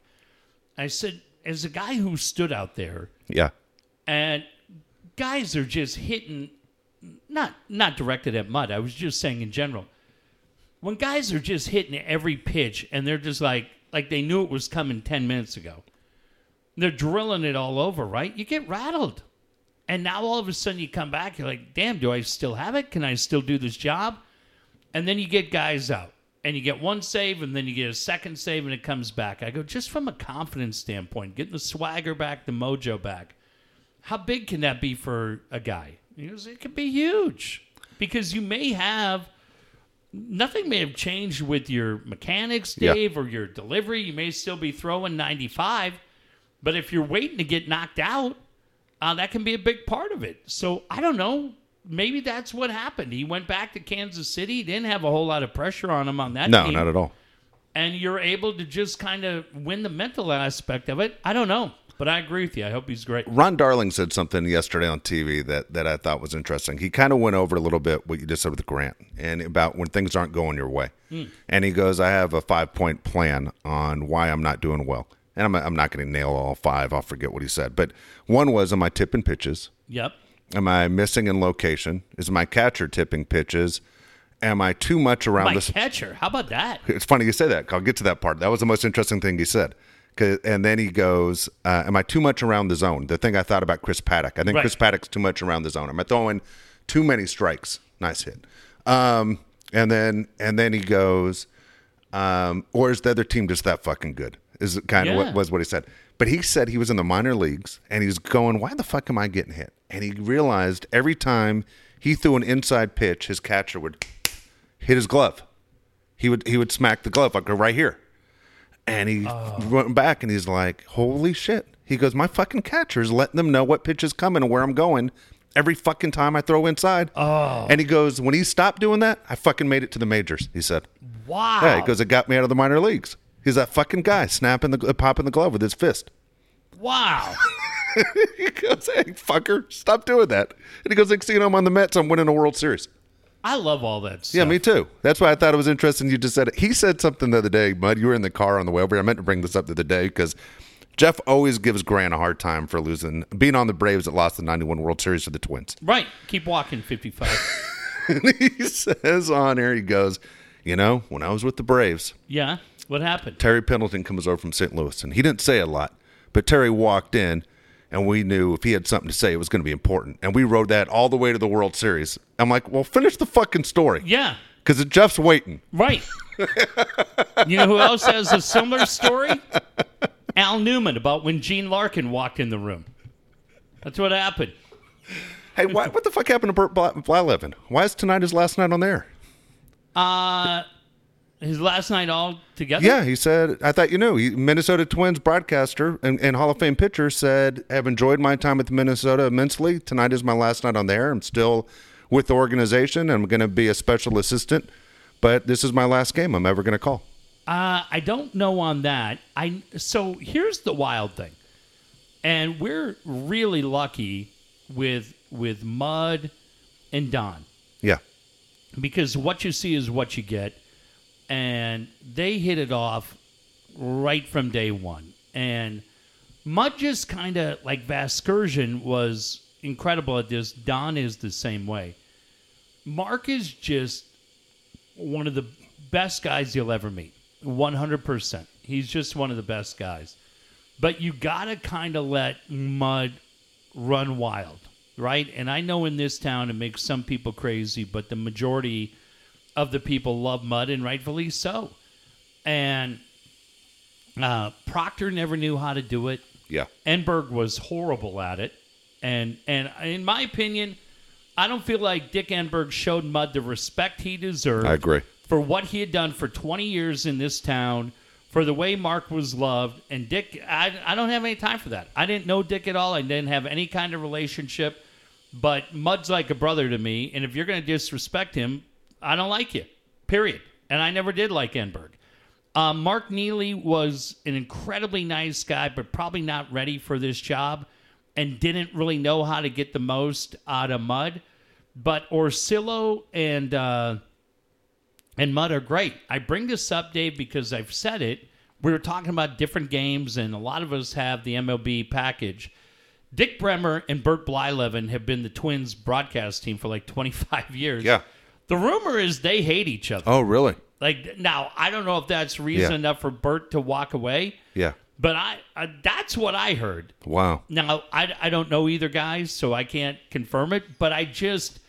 I said as a guy who stood out there Yeah. and guys are just hitting not not directed at mud i was just saying in general when guys are just hitting every pitch and they're just like like they knew it was coming 10 minutes ago they're drilling it all over right you get rattled and now all of a sudden you come back you're like damn do i still have it can i still do this job and then you get guys out and you get one save and then you get a second save and it comes back i go just from a confidence standpoint getting the swagger back the mojo back how big can that be for a guy? He goes, it could be huge because you may have nothing may have changed with your mechanics, Yeah. Dave, or your delivery. You may still be throwing 95, but if you're waiting to get knocked out, uh, that can be a big part of it. So I don't know. Maybe that's what happened. He went back to Kansas City. He didn't have a whole lot of pressure on him on that No, team not at all. and you're able to just kind of win the mental aspect of it. I don't know, but I agree with you. I hope he's great. Ron Darling said something yesterday on TV that, that I thought was interesting. He kind of went over a little bit what you just said with Grant and about when things aren't going your way. And he goes, I have a five point plan on why I'm not doing well. And I'm, I'm not going to nail all five. I'll forget what he said. But one was, am I tipping pitches? Yep. Am I missing in location? Is my catcher tipping pitches? Am I too much around My this? catcher. How about that? It's funny you say that. I'll get to that part. That was the most interesting thing he said. And then he goes, uh, "Am I too much around the zone?" The thing I thought about Chris Paddack. I think Right. Chris Paddack's too much around the zone. Am I throwing too many strikes? Nice hit. Um, and then and then he goes, Um, or is the other team just that fucking good? Is kind of what was what he said. But he said he was in the minor leagues and he's going, why the fuck am I getting hit? And he realized every time he threw an inside pitch, his catcher would hit his glove. He would he would smack the glove like right here. And he oh. went back and he's like, holy shit. He goes, my fucking catcher's letting them know what pitch is coming and where I'm going every fucking time I throw inside. Oh. And he goes, when he stopped doing that, I fucking made it to the majors, he said. Wow. Yeah, he goes, it got me out of the minor leagues. He's that fucking guy snapping the, popping the glove with his fist. wow. he goes, hey, fucker, stop doing that. And he goes, next thing you know, I'm on the Mets, I'm winning a World Series. I love all that stuff. Yeah, me too. That's why I thought it was interesting you just said it. He said something the other day, Mud. You were in the car on the way over. here. I meant to bring this up the other day because Jeff always gives Grant a hard time for losing, being on the Braves that lost the 91 World Series to the Twins. Right. Keep walking, 55. And he says on air, he goes, You know, when I was with the Braves, yeah. What happened? Terry Pendleton comes over from St. Louis, and he didn't say a lot, but Terry walked in, and we knew if he had something to say, it was going to be important. And we rode that all the way to the World Series. I'm like, well, finish the fucking story. Yeah. Because Jeff's waiting. Right. you know who else has a similar story? Al Newman about when Gene Larkin walked in the room. That's what happened. Hey, why, what the fuck happened to Bert Bly- Blyleven? Why is tonight his last night on there? Uh, his last night all together. Yeah, he said, I thought you knew. He, Minnesota Twins broadcaster and, and Hall of Fame pitcher said, I've enjoyed my time with Minnesota immensely. Tonight is my last night on there. I'm still with the organization. I'm going to be a special assistant, but this is my last game I'm ever going to call. Uh, I don't know on that. I so here's the wild thing, and we're really lucky with with Mud and Don Yeah. because what you see is what you get, and they hit it off right from day one. And Mud just kind of like Vasgersian was incredible at this. Don is the same way. Mark is just one of the best guys you'll ever meet. 100%. He's just one of the best guys. But you got to kind of let Mud run wild, right? And I know in this town it makes some people crazy, but the majority of the people love Mud, and rightfully so. And uh, Proctor never knew how to do it. Yeah. Enberg was horrible at it, and and in my opinion, I don't feel like Dick Enberg showed Mud the respect he deserved I agree. for what he had done for 20 years in this town, for the way Mark was loved. And Dick, I, I don't have any time for that. I didn't know Dick at all. I didn't have any kind of relationship. But Mud's like a brother to me. And if you're going to disrespect him, I don't like you, period. And I never did like Enberg. Um, Mark Neely was an incredibly nice guy, but probably not ready for this job and didn't really know how to get the most out of Mud. But Orsillo and uh, and Mud are great. I bring this up, Dave, because I've said it. We were talking about different games, and a lot of us have the MLB package. Dick Bremer and Bert Blyleven have been the Twins broadcast team for like 25 years. Yeah. The rumor is they hate each other. Oh, really? Like now, I don't know if that's reason Yeah. enough for Bert to walk away, Yeah. but I, I that's what I heard. Wow. Now, I, I don't know either guys, so I can't confirm it, but I just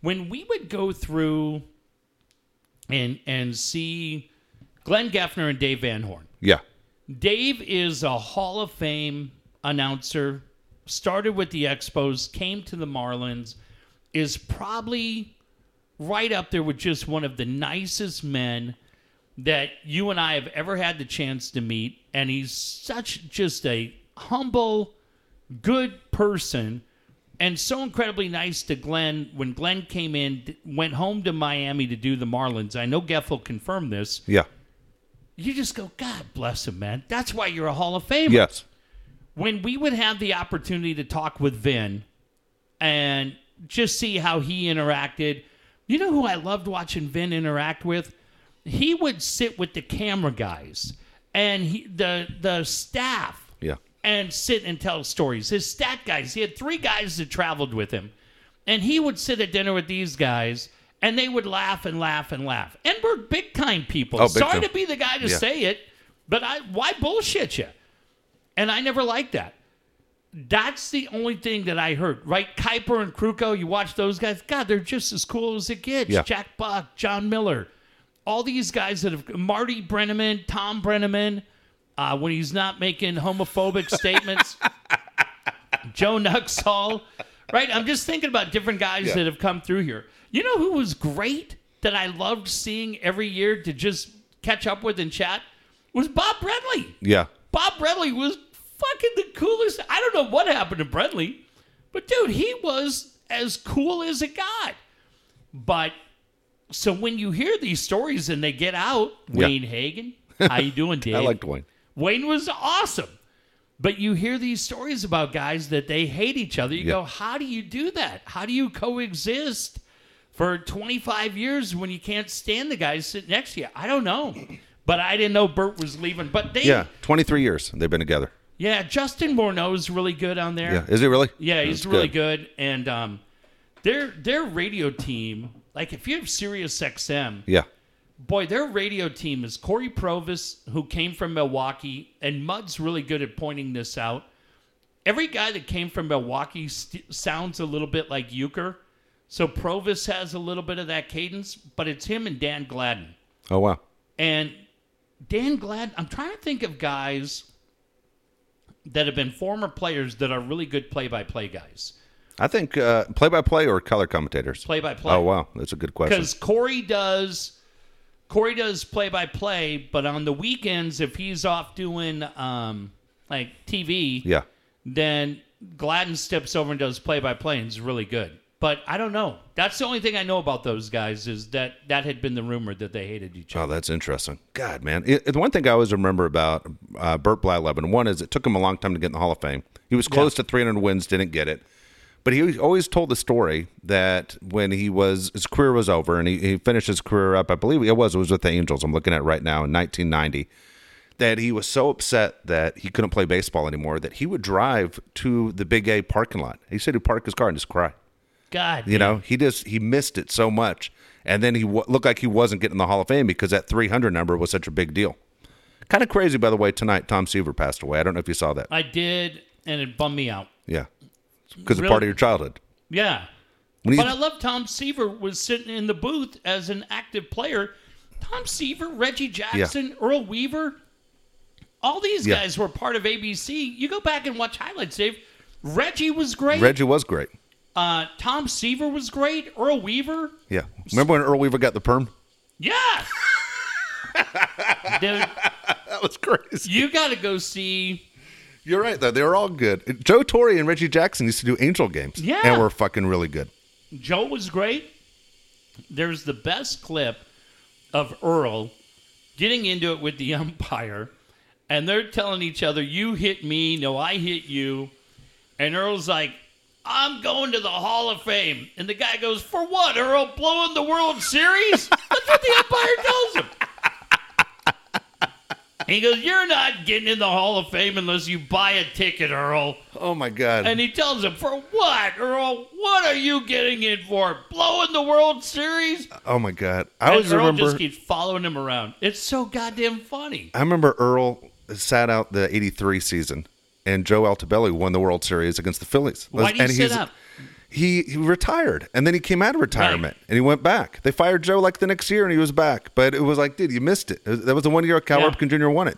when we would go through and and see Glenn Geffner and Dave Van Horn. Yeah. Dave is a Hall of Fame announcer, started with the Expos, came to the Marlins, is probably right up there with just one of the nicest men that you and I have ever had the chance to meet. And he's such just a humble, good person and so incredibly nice to Glenn when Glenn came in, went home to Miami to do the Marlins. I know Geff confirmed this. Yeah. You just go, God bless him, man. That's why you're a Hall of Famer Yes. when we would have the opportunity to talk with Vin and just see how he interacted, you know who I loved watching Vin interact with? He would sit with the camera guys and he, the the staff Yeah. and sit and tell stories. His stat guys, he had three guys that traveled with him. And he would sit at dinner with these guys and they would laugh and laugh and laugh. And we're big time people. Oh, big Sorry time. to be the guy to Yeah. say it, but I why bullshit you? And I never liked that. That's the only thing that I heard. Right? Kuiper and Krukow, you watch those guys. God, they're just as cool as it gets. Yeah. Jack Buck, Jon Miller. all these guys that have Marty Brennaman, Tom Brennaman, uh, when he's not making homophobic statements, Joe Nuxhall, right? I'm just thinking about different guys Yeah. that have come through here. You know who was great that I loved seeing every year to just catch up with and chat was Bob Bradley. Yeah. Bob Bradley was fucking the coolest. I don't know what happened to Bradley, but dude, he was as cool as it got. But so when you hear these stories and they get out, Yeah. Wayne Hagin, how you doing, Dave? I liked Wayne. Wayne was awesome. But you hear these stories about guys that they hate each other. You Yeah. go, how do you do that? How do you coexist for 25 years when you can't stand the guys sitting next to you? I don't know. But I didn't know Bert was leaving. But they, Yeah. 23 years they've been together. Yeah, Justin Morneau's really good on there. Yeah. Is he really? Yeah, he's That's really good. And um, their their radio team, like if you have Sirius XM, Yeah. boy, their radio team is Corey Provus, who came from Milwaukee, and Mud's really good at pointing this out. Every guy that came from Milwaukee st- sounds a little bit like Uecker. So Provus has a little bit of that cadence, but it's him and Dan Gladden. Oh, wow. And Dan Gladden, I'm trying to think of guys that have been former players that are really good play-by-play guys. I think uh, play-by-play or color commentators. Play-by-play. Oh, wow. That's a good question. because Corey does Corey does play by play, but on the weekends if he's off doing um, like TV, Yeah. then Gladden steps over and does play by play and is really good. But I don't know. That's the only thing I know about those guys is that that had been the rumor that they hated each other. Oh, that's interesting. God, man. It, the one thing I always remember about uh, Bert Blyleven, one is it took him a long time to get in the Hall of Fame. He was close to 300 wins, didn't get it. But he always told the story that when he was his career was over and he, he finished his career up, I believe it was it was with the Angels. I'm looking at it right now in 1990. That he was so upset that he couldn't play baseball anymore that he would drive to the Big A parking lot. He said he'd park his car and just cry. God, You know, he just he missed it so much, and then he w- looked like he wasn't getting the Hall of Fame because that 300 number was such a big deal. Kind of crazy, by the way. Tonight, Tom Seaver passed away. I don't know if you saw that. I did, and it bummed me out. Yeah, because Really? of part of your childhood. Yeah. When But I love Tom Seaver was sitting in the booth as an active player. Tom Seaver, Reggie Jackson, Earl Weaver, all these Yeah. guys were part of ABC. You go back and watch highlights, Dave. Reggie was great. Reggie was great. Uh, Tom Seaver was great. Earl Weaver, Yeah, remember when Earl Weaver got the perm? yeah. Dude, That was crazy. you got to go see. You're right though. They were all good. Joe Torre and Reggie Jackson used to do Angel games. Yeah. and were fucking really good. Joe was great. There's the best clip of Earl getting into it with the umpire, and they're telling each other, You hit me, no, I hit you. And Earl's like, I'm going to the Hall of Fame. And the guy goes, For what, Earl? Blowing the World Series? That's what the umpire tells him. He goes, You're not getting in the Hall of Fame unless you buy a ticket, Earl. Oh my god. And he tells him, For what, Earl? What are you getting in for? Blowing the World Series? oh my god. I And always Earl remember. just keeps following him around. It's so goddamn funny. I remember Earl sat out the '83 season, and Joe Altobelli won the World Series against the Phillies. Why do you and sit up? He, he retired, and then he came out of retirement, and he went back. They fired Joe like the next year, and he was back. But it was like, dude, you missed it. It was- that was the one year Cal Yeah. Ripken Jr. won it.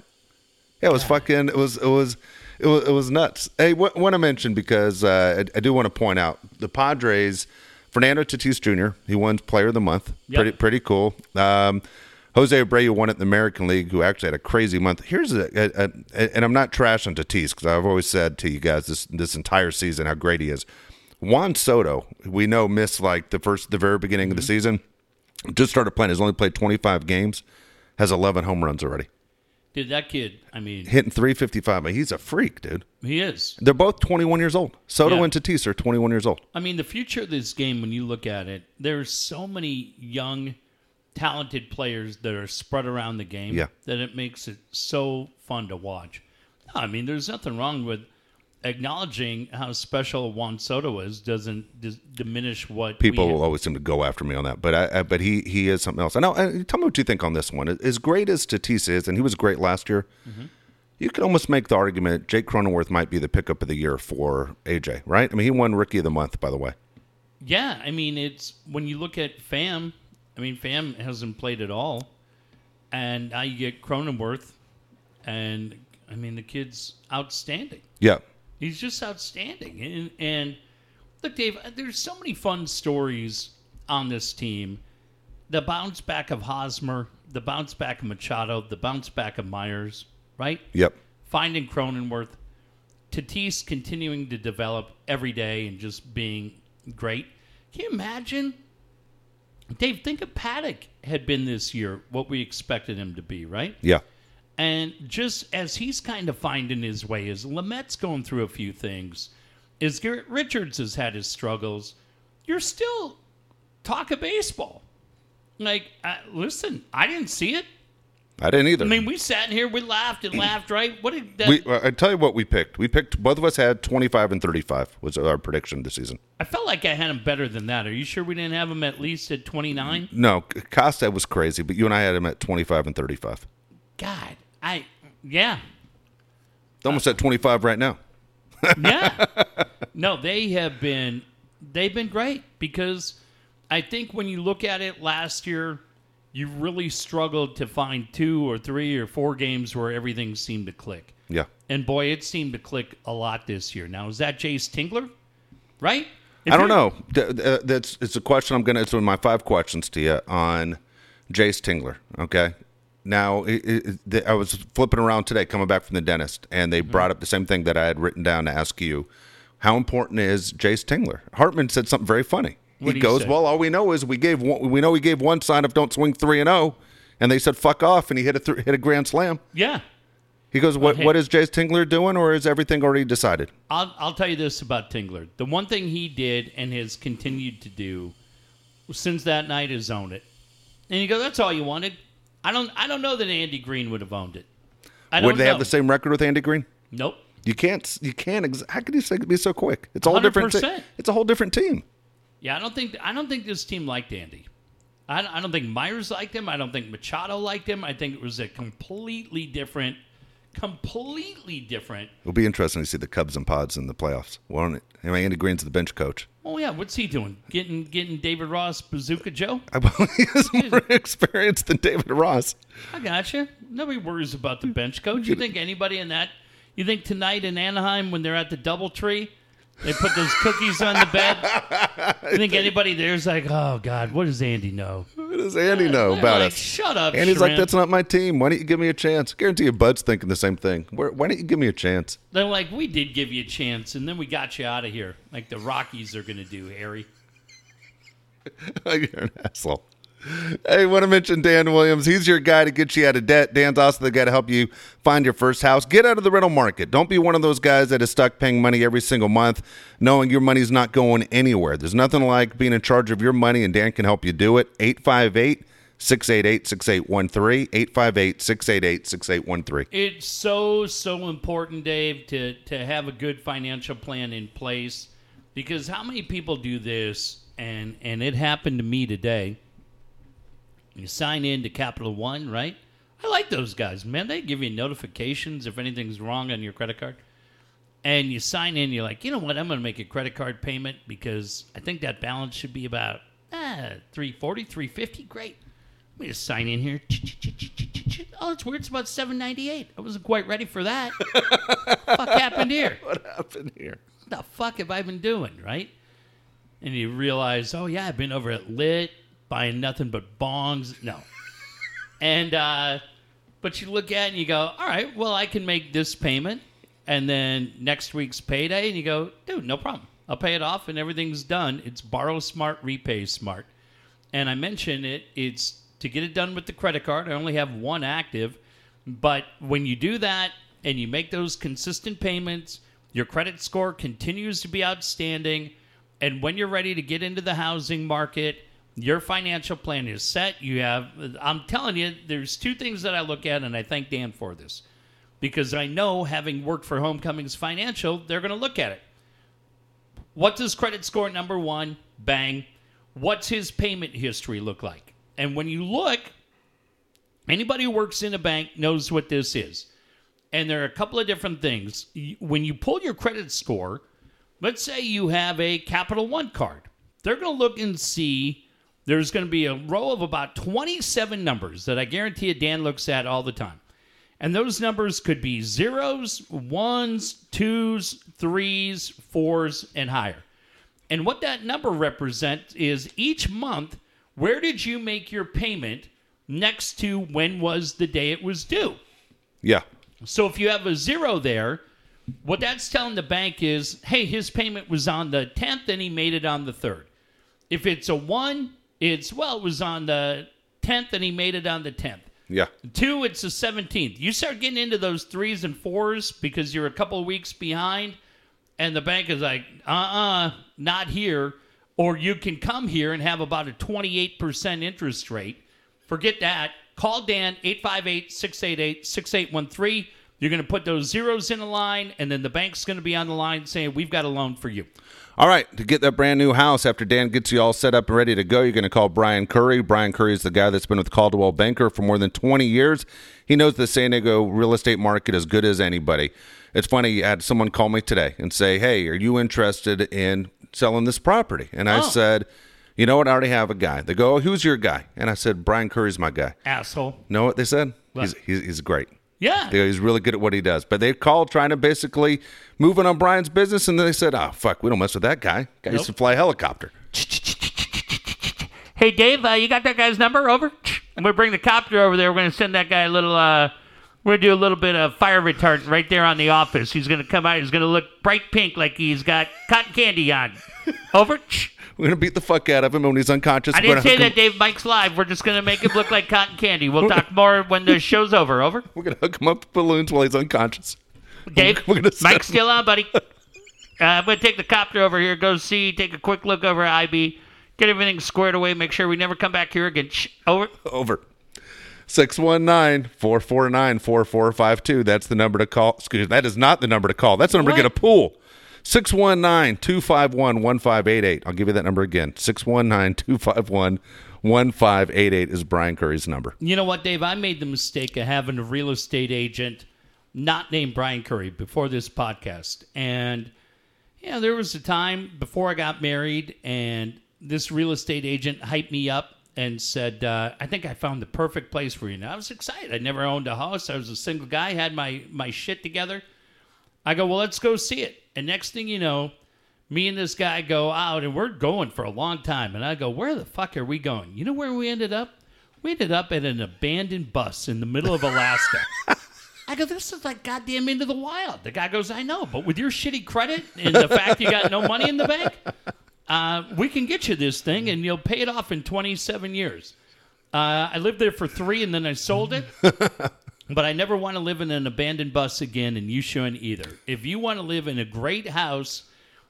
Yeah, it was fucking. It was. It was. It was, it was nuts. Hey, what, want to mention because uh, I, I do want to point out the Padres. Fernando Tatis Jr. He won Player of the Month. Yep. Pretty pretty cool. Um, Jose Abreu won it in the American League, who actually had a crazy month. Here's a, a, a and I'm not trashing Tatis because I've always said to you guys this this entire season how great he is. Juan Soto, we know missed like the first the very beginning of the mm-hmm. season. Just started playing. Has only played 25 games. Has 11 home runs already. Dude, that kid, I mean, Hitting 355. But he's a freak, dude. he is. They're both 21 years old. Soto Yeah. and Tatis are 21 years old. I mean, the future of this game, when you look at it, there's so many young, talented players that are spread around the game Yeah. that it makes it so fun to watch. I mean, there's nothing wrong with acknowledging how special Juan Soto is. Doesn't dis- diminish what People will always seem to go after me on that, but I, I but he he is something else. I know. uh, Tell me what you think on this one. As great as Tatis is, and he was great last year. Mm-hmm. You could almost make the argument Jake Cronenworth might be the pickup of the year for AJ, right? I mean, he won Rookie of the Month, by the way. Yeah, I mean, it's when you look at Pham. I mean, Pham hasn't played at all. and now you get Cronenworth, and I mean the kid's outstanding. Yeah. He's just outstanding. And, and look, Dave, there's so many fun stories on this team. The bounce back of Hosmer, the bounce back of Machado, the bounce back of Myers, right? Yep. Finding Cronenworth, Tatis continuing to develop every day and just being great. Can you imagine? Dave, think if Paddack had been this year, what we expected him to be, right? Yeah. And just as he's kind of finding his way, as Lamet's going through a few things, as Garrett Richards has had his struggles, you're still talk of baseball. Like, uh, listen, I didn't see it. I didn't either. I mean, we sat in here, we laughed and laughed, right? What did that? we, uh, I tell you what we picked. We picked both of us had 25 and 35 was our prediction this season. I felt like I had him better than that. Are you sure we didn't have him at least at 29? No, Costa was crazy, but you and I had him at 25 and 35. God, I, yeah, Almost at 25 right now. yeah. no, they have been they've been great because I think when you look at it last year, you really struggled to find two or three or four games where everything seemed to click. Yeah. And boy, it seemed to click a lot this year. Now, is that Jayce Tingler? Right? If I don't know. Th- That's it's a question I'm gonna. It's one of my five questions to you on Jayce Tingler. Okay. Now it, it, I was flipping around today, coming back from the dentist, and Mm-hmm. they brought up the same thing that I had written down to ask you. How important is Jayce Tingler? Hartman said something very funny. What'd he goes, say? "Well, all we know is we gave one, we know he gave one sign of don't swing three and zero, and they said fuck off, and he hit a th- hit a grand slam." Yeah. He goes, "What what is Jayce Tingler doing, or is everything already decided?" I'll, I'll tell you this about Tingler. The one thing he did and has continued to do since that night is own it. And you go, that's all you wanted. I don't I don't know that Andy Green would have owned it. I Would they know. have the same record with Andy Green? Nope. You can't. You can't. Ex- how can you say be so quick? It's a whole different. Te- it's a whole different team. Yeah, I don't think I don't think this team liked Andy. I don't, I don't think Myers liked him. I don't think Machado liked him. I think it was a completely different, completely different. It'll be interesting to see the Cubs and Pods in the playoffs. Won't it? Mean, Andy Green's the bench coach. Oh yeah, what's he doing? Getting getting David Ross Bazooka Joe? I believe he has more experience than David Ross. I gotcha. Nobody worries about the bench coach. You think anybody in that? You think tonight in Anaheim when they're at the DoubleTree, they put those cookies on the bed? You think anybody there's like, oh God, what does Andy know? What does Andy know They're about like, us? Shut up. Andy's like, shrimp." that's not my team. Why don't you give me a chance? guarantee you, Bud's thinking the same thing. Where, why don't you give me a chance? They're like, we did give you a chance, and then we got you out of here, like the Rockies are going to do, Harry. You're an asshole. Hey, want to mention Dan Williams. He's your guy to get you out of debt. Dan's also the guy to help you find your first house. Get out of the rental market. Don't be one of those guys that is stuck paying money every single month, knowing your money's not going anywhere. There's nothing like being in charge of your money, and Dan can help you do it. 858 688 6813. 858 688 6813. It's so so important, Dave, to to have a good financial plan in place because how many people do this and and it happened to me today. You sign in to Capital One, right? I like those guys, man. They give you notifications if anything's wrong on your credit card. And you sign in, you're like, you know what? I'm going to make a credit card payment because I think that balance should be about ah, 340, 350. Great. Let me just sign in here. Oh, it's weird. It's about 798. I wasn't quite ready for that. fuck happened here? What happened here? What the fuck have I been doing, right? And you realize, oh yeah, I've been over at Lit buying nothing but bongs. No. and uh but you look at it and you go, all right, well I can make this payment and then next week's payday and you go, dude, no problem. I'll pay it off and everything's done. It's borrow smart, repay smart. And I mentioned it, it's to get it done with the credit card. I only have one active, but when you do that and you make those consistent payments, your credit score continues to be outstanding. And when you're ready to get into the housing market, your financial plan is set. You have, I'm telling you, there's two things that I look at, and I thank Dan for this because I know having worked for Homecomings Financial, they're going to look at it. What does credit score number one? Bang. What's his payment history look like? And when you look, anybody who works in a bank knows what this is. And there are a couple of different things. When you pull your credit score, let's say you have a Capital One card, they're going to look and see there's going to be a row of about 27 numbers that I guarantee you Dan looks at all the time. And those numbers could be zeros, ones, twos, threes, fours, and higher. And what that number represents is each month, where did you make your payment next to when was the day it was due? Yeah. So if you have a zero there, what that's telling the bank is, hey, his payment was on the 10th and he made it on the 3rd. If it's a 1, it's, well, it was on the 10th and he made it on the 10th. Yeah. Two, it's the 17th. You start getting into those threes and fours because you're a couple of weeks behind, and the bank is like, uh uh not here. Or you can come here and have about a 28% interest rate. Forget that. Call Dan, 858 688 6813. You're going to put those zeros in a line, and then the bank's going to be on the line saying, We've got a loan for you. All right, to get that brand new house after Dan gets you all set up and ready to go, you're going to call Brian Curry. Brian Curry is the guy that's been with Coldwell Banker for more than 20 years. He knows the San Diego real estate market as good as anybody. It's funny, I had someone call me today and say, Hey, are you interested in selling this property? And I Oh. said, You know what? I already have a guy. They go, oh, Who's your guy? And I said, Brian Curry's my guy. Asshole. Know what they said? He's, he's, he's great. Yeah. He's really good at what he does. But they called trying to basically move in on Brian's business, and then they said, "Oh fuck, we don't mess with that guy. Guy used to fly a helicopter." Hey, Dave, uh, you got that guy's number? Over. I'm gonna bring the copter over there. We're gonna send that guy a little. Uh, we're gonna do a little bit of fire retardant right there on the office. He's gonna come out. He's gonna look bright pink, like he's got cotton candy on. Over. We're gonna beat the fuck out of him when he's unconscious. I We're didn't gonna say that, Dave. Mike's live. We're just gonna make him look like cotton candy. We'll talk more when the show's over. Over. We're gonna hook him up with balloons while he's unconscious. Dave, We're gonna send Mike's still on, buddy. Uh, I'm gonna take the copter over here. Go see. Take a quick look over at IB. Get everything squared away. Make sure we never come back here again. Shh. Over. Over. 619-449-4452. That's the number to call. Excuse me, that is not the number to call. That's the number to get a What? 619-251-1588. I'll give you that number again. 619-251-1588 is Brian Curry's number. You know what, Dave? I made the mistake of having a real estate agent not named Brian Curry before this podcast. And, you know, there was a time before I got married, and this real estate agent hyped me up and said, uh, I think I found the perfect place for you. And I was excited. I never owned a house. I was a single guy, had my, my shit together. I go, well, let's go see it. And next thing you know, me and this guy go out and we're going for a long time. And I go, where the fuck are we going? You know where we ended up? We ended up at an abandoned bus in the middle of Alaska. I go, this is like goddamn into the wild. The guy goes, I know, but with your shitty credit and the fact you got no money in the bank, uh, we can get you this thing and you'll pay it off in 27 years. Uh, I lived there for three and then I sold it. But I never want to live in an abandoned bus again, and you shouldn't either. If you want to live in a great house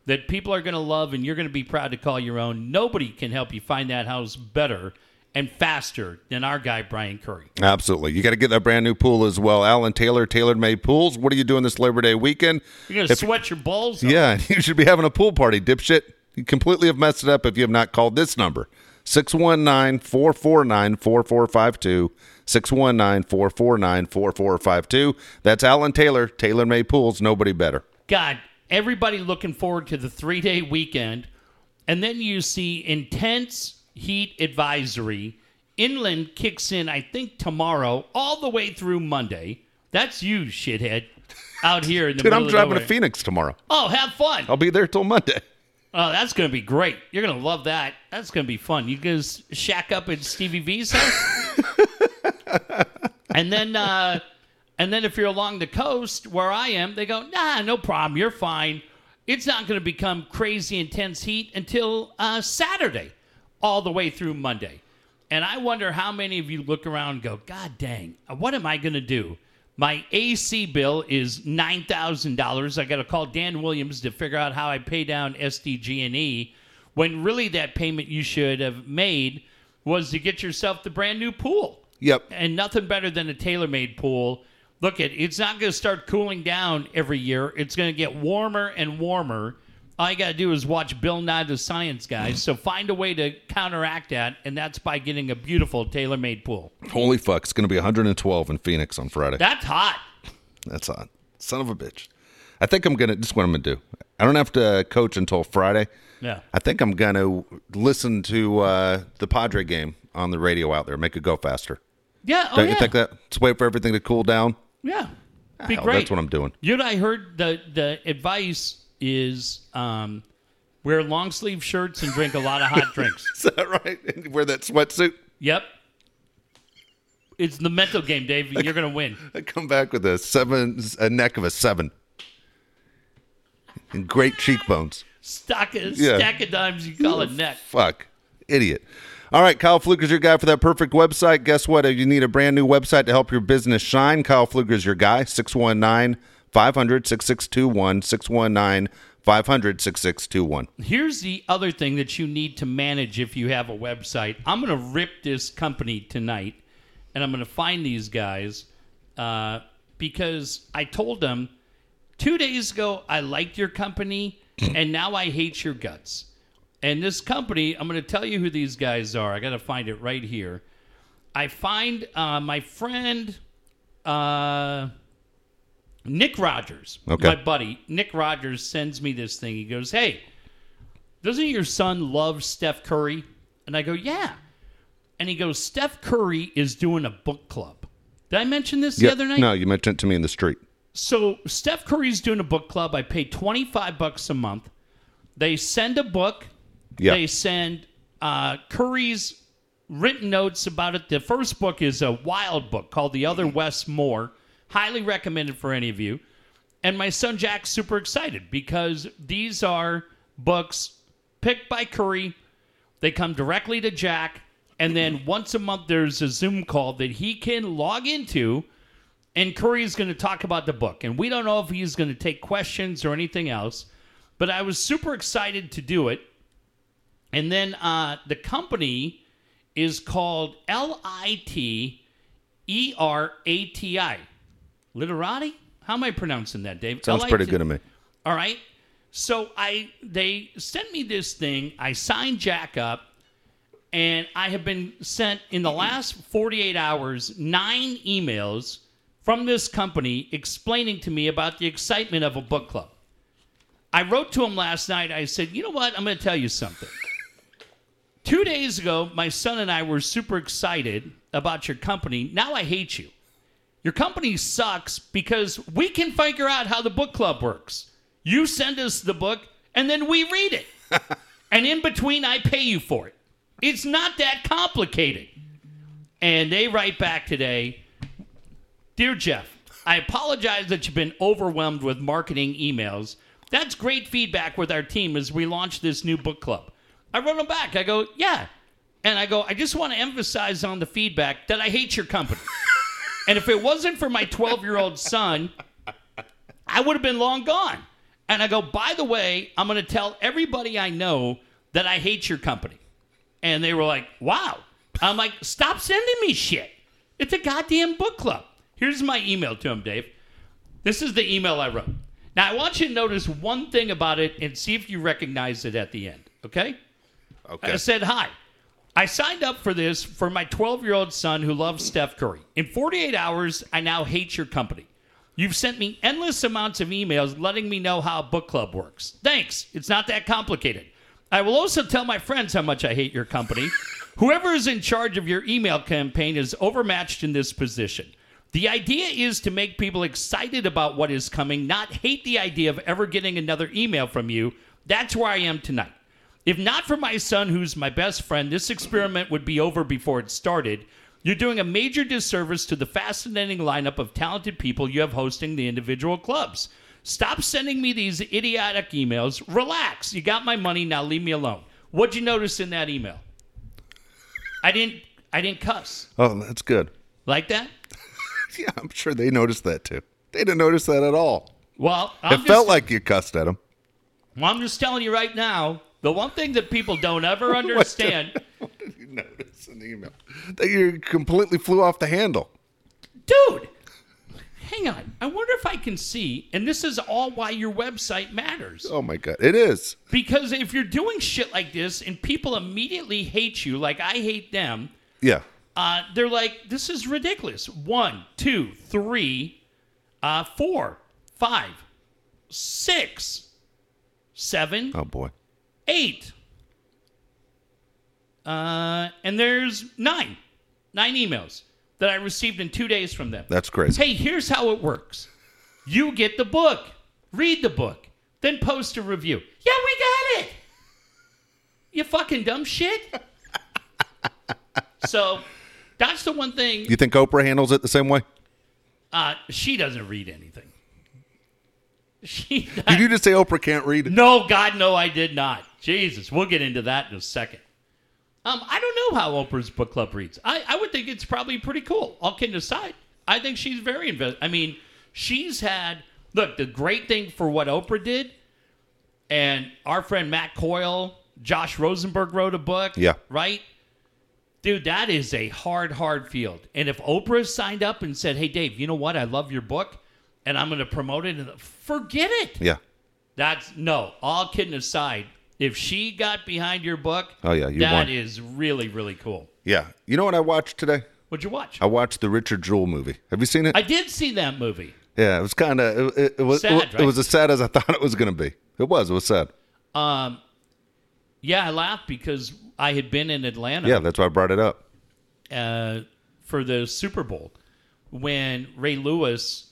that people are going to love and you're going to be proud to call your own, nobody can help you find that house better and faster than our guy, Brian Curry. Absolutely. You got to get that brand new pool as well. Alan Taylor, Tailor Made Pools. What are you doing this Labor Day weekend? You're going to sweat your balls off. Yeah, you should be having a pool party, dipshit. You completely have messed it up if you have not called this number 619 449 4452. 619 449 4452. That's Alan Taylor, Taylor May Pools. Nobody better. God, everybody looking forward to the three day weekend. And then you see intense heat advisory. Inland kicks in, I think, tomorrow, all the way through Monday. That's you, shithead, out here in the Dude, I'm driving to. Phoenix tomorrow. Oh, have fun. I'll be there till Monday. Oh, that's going to be great. You're going to love that. That's going to be fun. You guys shack up at Stevie V's house. and then uh and then if you're along the coast where I am, they go, "Nah, no problem. You're fine." It's not going to become crazy intense heat until uh, Saturday, all the way through Monday. And I wonder how many of you look around and go, God dang, what am I going to do? My AC bill is $9,000. I got to call Dan Williams to figure out how I pay down SDG&E when really that payment you should have made was to get yourself the brand new pool Yep. and nothing better than a tailor-made pool. Look at it's not going to start cooling down every year. It's going to get warmer and warmer. All you got to do is watch Bill Nye the Science Guy. So find a way to counteract that, and that's by getting a beautiful tailor-made pool. Holy fuck. It's going to be 112 in Phoenix on Friday. That's hot. That's hot. Son of a bitch. I think I'm going to, this is what I'm going to do. I don't have to coach until Friday. Yeah. I think I'm gonna listen to uh, the Padre game on the radio out there. Make it go faster. Yeah. Oh, Don't yeah. you think that? Let's wait for everything to cool down. Yeah. Be Hell, great. That's what I'm doing. You know, I heard the the advice is um, wear long sleeve shirts and drink a lot of hot drinks. Is that right? And Wear that sweatsuit. Yep. It's the mental game, Dave. You're gonna win. I come back with a seven, a neck of a seven, and great cheekbones. Stock a Yeah. stack of dimes. You call it neck. Fuck, idiot. All right, Kyle Fluker's your guy for that perfect website. Guess what? If you need a brand new website to help your business shine, Kyle Fluker's your guy. 619 500 6621. 619 500 6621. Here's the other thing that you need to manage if you have a website. I'm going to rip this company tonight, and I'm going to find these guys uh, because I told them two days ago I liked your company, and now I hate your guts. And this company, I'm going to tell you who these guys are. I got to find it right here. I find uh, my friend uh, Nick Rogers, Okay. my buddy. Nick Rogers sends me this thing. He goes, "Hey, doesn't your son love Steph Curry?" And I go, "Yeah." And he goes, "Steph Curry is doing a book club." Did I mention this the Yeah, other night? No, you mentioned it to me in the street. So Steph Curry's doing a book club. I pay twenty five bucks a month. They send a book. Yeah. They send uh, Curry's written notes about it. The first book is a wild book called The Other Wes Moore. Highly recommended for any of you. And my son Jack's super excited because these are books picked by Curry. They come directly to Jack. And then once a month, there's a Zoom call that he can log into and Curry is going to talk about the book. And we don't know if he's going to take questions or anything else, but I was super excited to do it. And then uh, the company is called L I T E R A T I. Literati? How am I pronouncing that, Dave? Sounds pretty good to me. all right. So I they sent me this thing. I signed Jack up, and I have been sent in the last 48 hours nine emails from this company explaining to me about the excitement of a book club. I wrote to him last night. I said, "You know what? I'm going to tell you something." Two days ago, my son and I were super excited about your company. Now I hate you. Your company sucks because we can figure out how the book club works. You send us the book and then we read it. and in between, I pay you for it. It's not that complicated. And they write back today Dear Jeff, I apologize that you've been overwhelmed with marketing emails. That's great feedback with our team as we launch this new book club. I wrote them back. I go, Yeah. And I go, I just want to emphasize on the feedback that I hate your company. And if it wasn't for my 12 year old son, I would have been long gone. And I go, by the way, I'm going to tell everybody I know that I hate your company. And they were like, wow. I'm like, stop sending me shit. It's a goddamn book club. Here's my email to him, Dave. This is the email I wrote. Now, I want you to notice one thing about it and see if you recognize it at the end, okay? Okay. I said, Hi. I signed up for this for my 12 year old son who loves Steph Curry. In 48 hours, I now hate your company. You've sent me endless amounts of emails letting me know how a book club works. Thanks. It's not that complicated. I will also tell my friends how much I hate your company. Whoever is in charge of your email campaign is overmatched in this position. The idea is to make people excited about what is coming, not hate the idea of ever getting another email from you. That's where I am tonight. If not for my son, who's my best friend, this experiment would be over before it started. You're doing a major disservice to the fascinating lineup of talented people you have hosting the individual clubs. Stop sending me these idiotic emails. Relax. You got my money. Now leave me alone. What'd you notice in that email? I didn't. I didn't cuss Oh, that's good. like that. Yeah, I'm sure they noticed that too. They didn't notice that at all. Well, I'm it just, felt like you cussed at them. well, I'm just telling you right now. The one thing that people don't ever understand. What did you notice in the email? That you completely flew off the handle. dude hang on i wonder if i can see and this is all why your website matters Oh my god, it is. because if you're doing shit like this and people immediately hate you like i hate them Yeah. uh, they're like this is ridiculous one two three uh, four five six seven, Oh boy. Eight. Uh, and there's nine, nine emails that I received in two days from them. That's crazy. Hey, here's how it works. You get the book, read the book, then post a review. Yeah, we got it. You fucking dumb shit. so that's the one thing. You think Oprah handles it the same way? Uh, she doesn't read anything. She Did you just say Oprah can't read? No, God, no, I did not. Jesus, we'll get into that in a second. Um, I don't know how Oprah's book club reads. I, I would think it's probably pretty cool. All kidding aside, I think she's very invested. I mean, she's had look the great thing for what Oprah did, and our friend Matt Coyle, Josh Rosenberg wrote a book. Yeah. right. Dude, that is a hard, hard field. And if Oprah signed up and said, "Hey, Dave, you know what? I love your book, and I'm going to promote it," and forget it. Yeah. That's no. All kidding aside, if she got behind your book, Oh, yeah, you that won. is really really cool. Yeah. You know what I watched today? What'd you watch? I watched the Richard Jewell movie. Have you seen it? I did see that movie. yeah, it was kind of it, it, it was Sad, it, right? was as sad as I thought it was going to be. It was. It was sad. Um, yeah, I laughed because I had been in Atlanta. Yeah, that's why I brought it up. uh, for the Super Bowl when Ray Lewis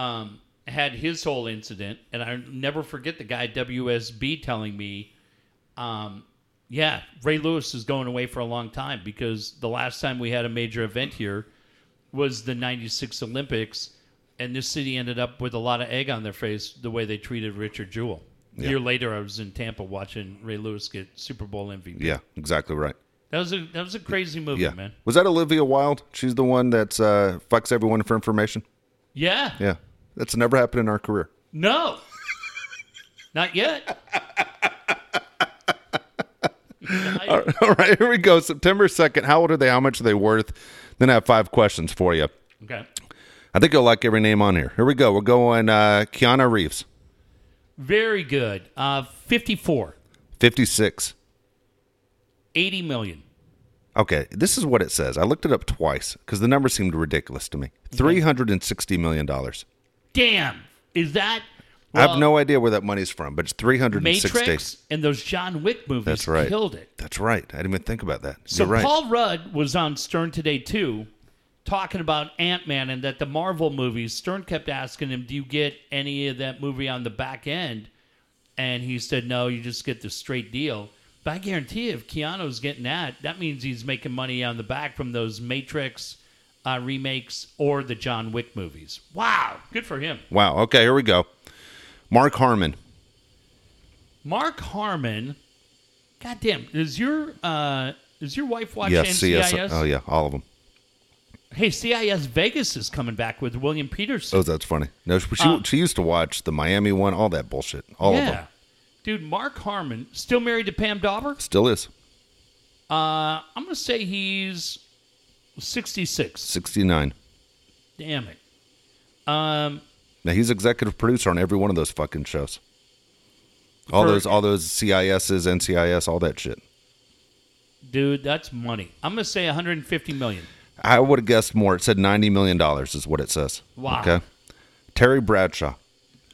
um, had his whole incident, and I never forget the guy at WSB telling me, um, "Yeah, Ray Lewis is going away for a long time because the last time we had a major event here was the '96 Olympics." And this city ended up with a lot of egg on their face the way they treated Richard Jewell. A year later, I was in Tampa watching Ray Lewis get Super Bowl MVP. Yeah, exactly right. That was a that was a crazy movie, Yeah. man. Was that Olivia Wilde? She's the one that uh, fucks everyone for information. Yeah. Yeah, that's never happened in our career. No. Not yet. All right, here we go. September second. How old are they? How much are they worth? Then I have five questions for you. Okay. I think you'll like every name on here. Here we go. We're going uh, Keanu Reeves, Very good. Uh, 54. fifty six. 80 million. Okay, this is what it says. I looked it up twice because the number seemed ridiculous to me. Three hundred and sixty million dollars. Damn. Is that I have no idea where that money's from, but it's three hundred and sixty. Matrix and those John Wick movies That's right. killed it. That's right. I didn't even think about that. So You're right. Paul Rudd was on Stern today too, talking about Ant Man and that the Marvel movies. Stern kept asking him, "Do you get any of that movie on the back end?" And he said, "No, you just get the straight deal." But I guarantee you, if Keanu's getting that, that means he's making money on the back from those Matrix uh, remakes or the John Wick movies. Wow, good for him. wow. Okay, here we go. Mark Harmon. Mark Harmon. Goddamn, is your uh, does your wife watch Yes, NCIS? CS. Oh yeah, all of them. Hey, CIS Vegas is coming back with William Petersen. Oh, that's funny. No, she Uh, she used to watch the Miami one, all that bullshit, all of them. yeah. Dude, Mark Harmon, still married to Pam Dawber? Still is Uh, I'm to say he's 66. sixty nine. Damn it. Um, Now he's executive producer on every one of those fucking shows. All For- those, all those CISs, NCIS, all that shit. dude, that's money. I'm going to say 150 million. I would have guessed more. It said ninety million dollars is what it says. Wow. Okay. Terry Bradshaw,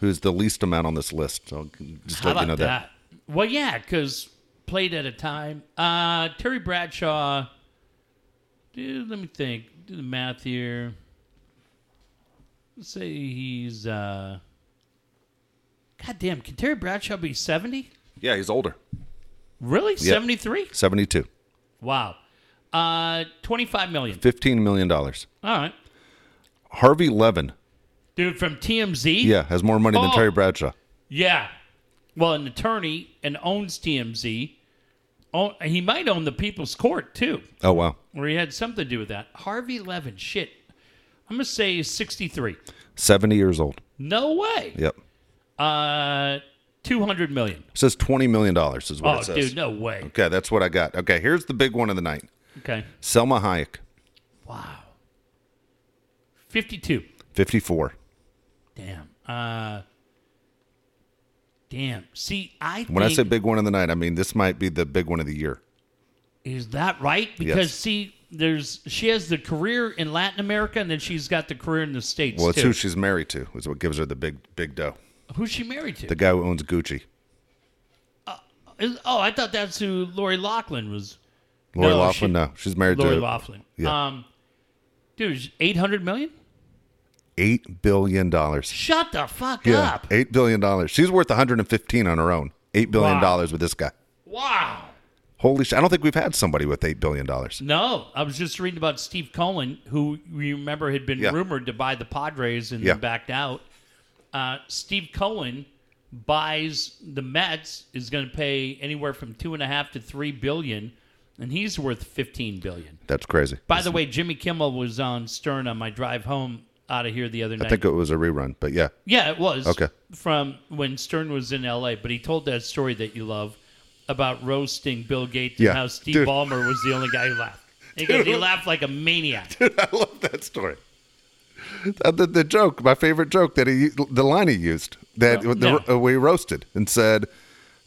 who's the least amount on this list. So just How let you know that? Well, yeah, because played at a time. Uh, Terry Bradshaw, let me think. Do the math here. Let's say he's. Uh, God damn, can Terry Bradshaw be 70? Yeah, he's older. Really? 73? Seventy two. Wow. Uh, 25 million. Fifteen million dollars. All right. Harvey Levin, Dude, from TMZ? yeah, has more money than Oh. Terry Bradshaw. Yeah. Well, an attorney and owns TMZ. Oh, he might own the People's Court, too, Oh wow. where he had something to do with that. Harvey Levin, shit. I'm going to say he's 63. Seventy years old. No way. Yep. Uh, 200 million. It says twenty million dollars is what Oh, it says. Oh, dude, no way. Okay, that's what I got. Okay, here's the big one of the night. Okay. Salma Hayek, Wow. 52. fifty four. Damn. Uh, damn. See, I When I say big one of the night, I mean this might be the big one of the year. Is that right? Because Yes. see, there's she has the career in Latin America, and then she's got the career in the states Well, it's too. who she's married to, is what gives her the big big dough. Who's she married to? The guy who owns Gucci. Is- oh, I thought that's who Lori Loughlin was. Lori No, Loughlin, she- no, she's married Lori to Lori Loughlin. Yeah. Um, dude, eight hundred million. Eight billion dollars. Shut the fuck Yeah, up! eight billion dollars. She's worth 115 on her own. Eight billion Wow. dollars with this guy. Wow. Holy shit! I don't think we've had somebody with eight billion dollars. No, I was just reading about Steve Cohen, who you remember had been Yeah. rumored to buy the Padres and Yeah. then backed out. Uh, Steve Cohen buys the Mets is going to pay anywhere from two and a half to three billion, and he's worth fifteen billion. That's crazy. By the way, Jimmy Kimmel was on Stern on my drive home out of here the other night. I think it was a rerun, but yeah, Yeah, it was. Okay. From when Stern was in L.A., but he told that story that you love about roasting Bill Gates Yeah, and how Steve dude. Ballmer was the only guy who laughed. He, goes, he laughed like a maniac. I love that story. Uh, The, the joke, my favorite joke that he, the line he used that Well, the, no. we roasted and said,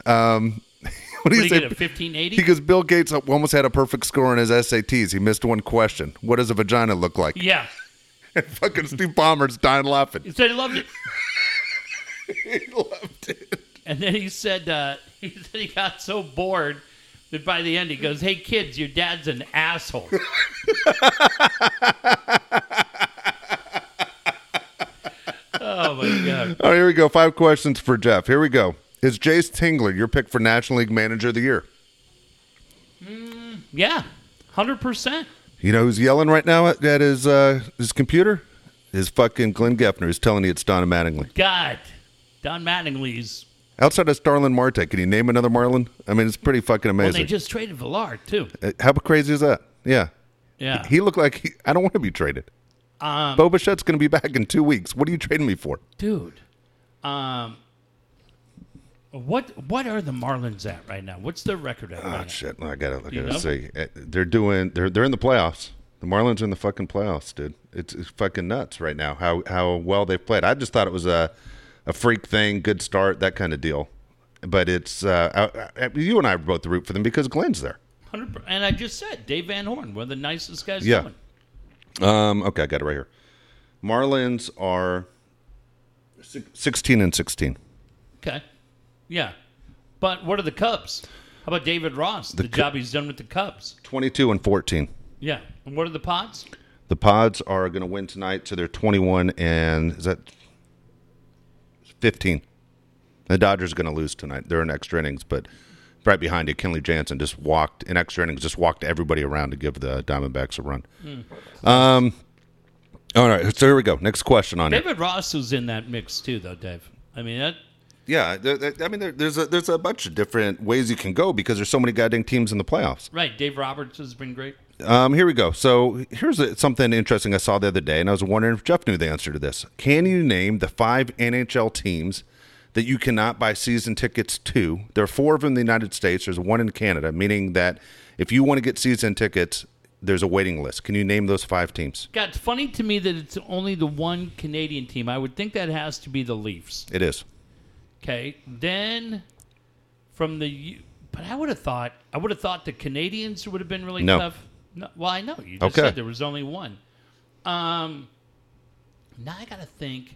um, what do you did he say? fifteen eighty? Because Bill Gates almost had a perfect score on his SATs. He missed one question. What does a vagina look like? Yeah, And fucking Steve Ballmer's dying laughing. he said he loved it, he loved it. and then he said uh, he said he got so bored that by the end he goes, "Hey kids, your dad's an asshole." oh my god! Oh, here we go. Five questions for Jeff. Here we go. Is Jayce Tingler your pick for National League Manager of the Year? Yeah, hundred percent. You know who's yelling right now at, at his uh, his computer? Is fucking Glenn Geffner. is telling you it's Donna Mattingly. God, Don Mattingly's. Outside of Starling Marte, can you name another Marlin? I mean, it's pretty fucking Well, amazing. they just traded Villar too. Uh, How crazy is that? Yeah. Yeah. He looked like he, I don't want to be traded. Um, Bo Bichette's going to be back in two weeks. What are you trading me for? dude. Um, what what are the Marlins at right now? What's their record at? Oh right now? shit! I gotta, I You gotta know? see. Uh, They're doing. They're they're in the playoffs. The Marlins are in the fucking playoffs, dude. It's, it's fucking nuts right now. How how well they've played. I just thought it was a a freak thing, good start, that kind of deal. But it's uh, I, I, you and I both root for them because Glenn's there. 100%. And I just said Dave Van Horne, one of the nicest guys Yeah. going. Um, okay, I got it right here. Marlins are sixteen and sixteen. Okay. Yeah. But what are the Cubs? How about David Ross? The, Cu- job he's done with the Cubs. 22 and 14. Yeah. And what are the Pods? The Pods are going to win tonight, so they're 21 and is that 15. The Dodgers are going to lose tonight. They're in extra innings, but right behind it, Kenley Jansen just walked in extra innings, just walked everybody around to give the Diamondbacks a run. Um, all right, so here we go. Next question on it. David Ross was in that mix too, though, Dave. I mean, that, Yeah, there, there- I mean, there, there's a there's a bunch of different ways you can go because there's so many goddamn teams in the playoffs. right. Dave Roberts has been great. Um, here we go. So here's a, something interesting I saw the other day, and I was wondering if Jeff knew the answer to this. Can you name the five NHL teams that you cannot buy season tickets to? There are four of them in the United States. There's one in Canada, meaning that if you want to get season tickets, there's a waiting list. Can you name those five teams? God, it's funny to me that it's only the one Canadian team. I would think that has to be the Leafs. It is. Okay. Then from the U- but I would have thought I would have thought the Canadiens would have been really No. tough. No, well, I know you just Okay. said there was only one. Um, now I got to think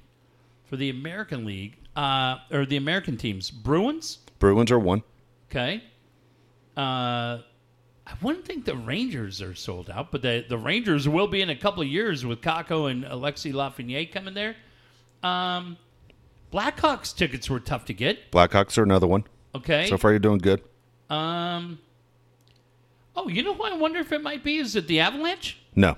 for the American League uh, or the American teams. Bruins. Bruins are one. Okay. Uh, I wouldn't think the Rangers are sold out, but the the Rangers will be in a couple of years with Kakko and Alexi Lafreniere coming there. Um, Blackhawks tickets were tough to get. Blackhawks are another one. Okay. So far, you're doing good. Um. Oh, you know who I wonder if it might be? Is it the Avalanche? No,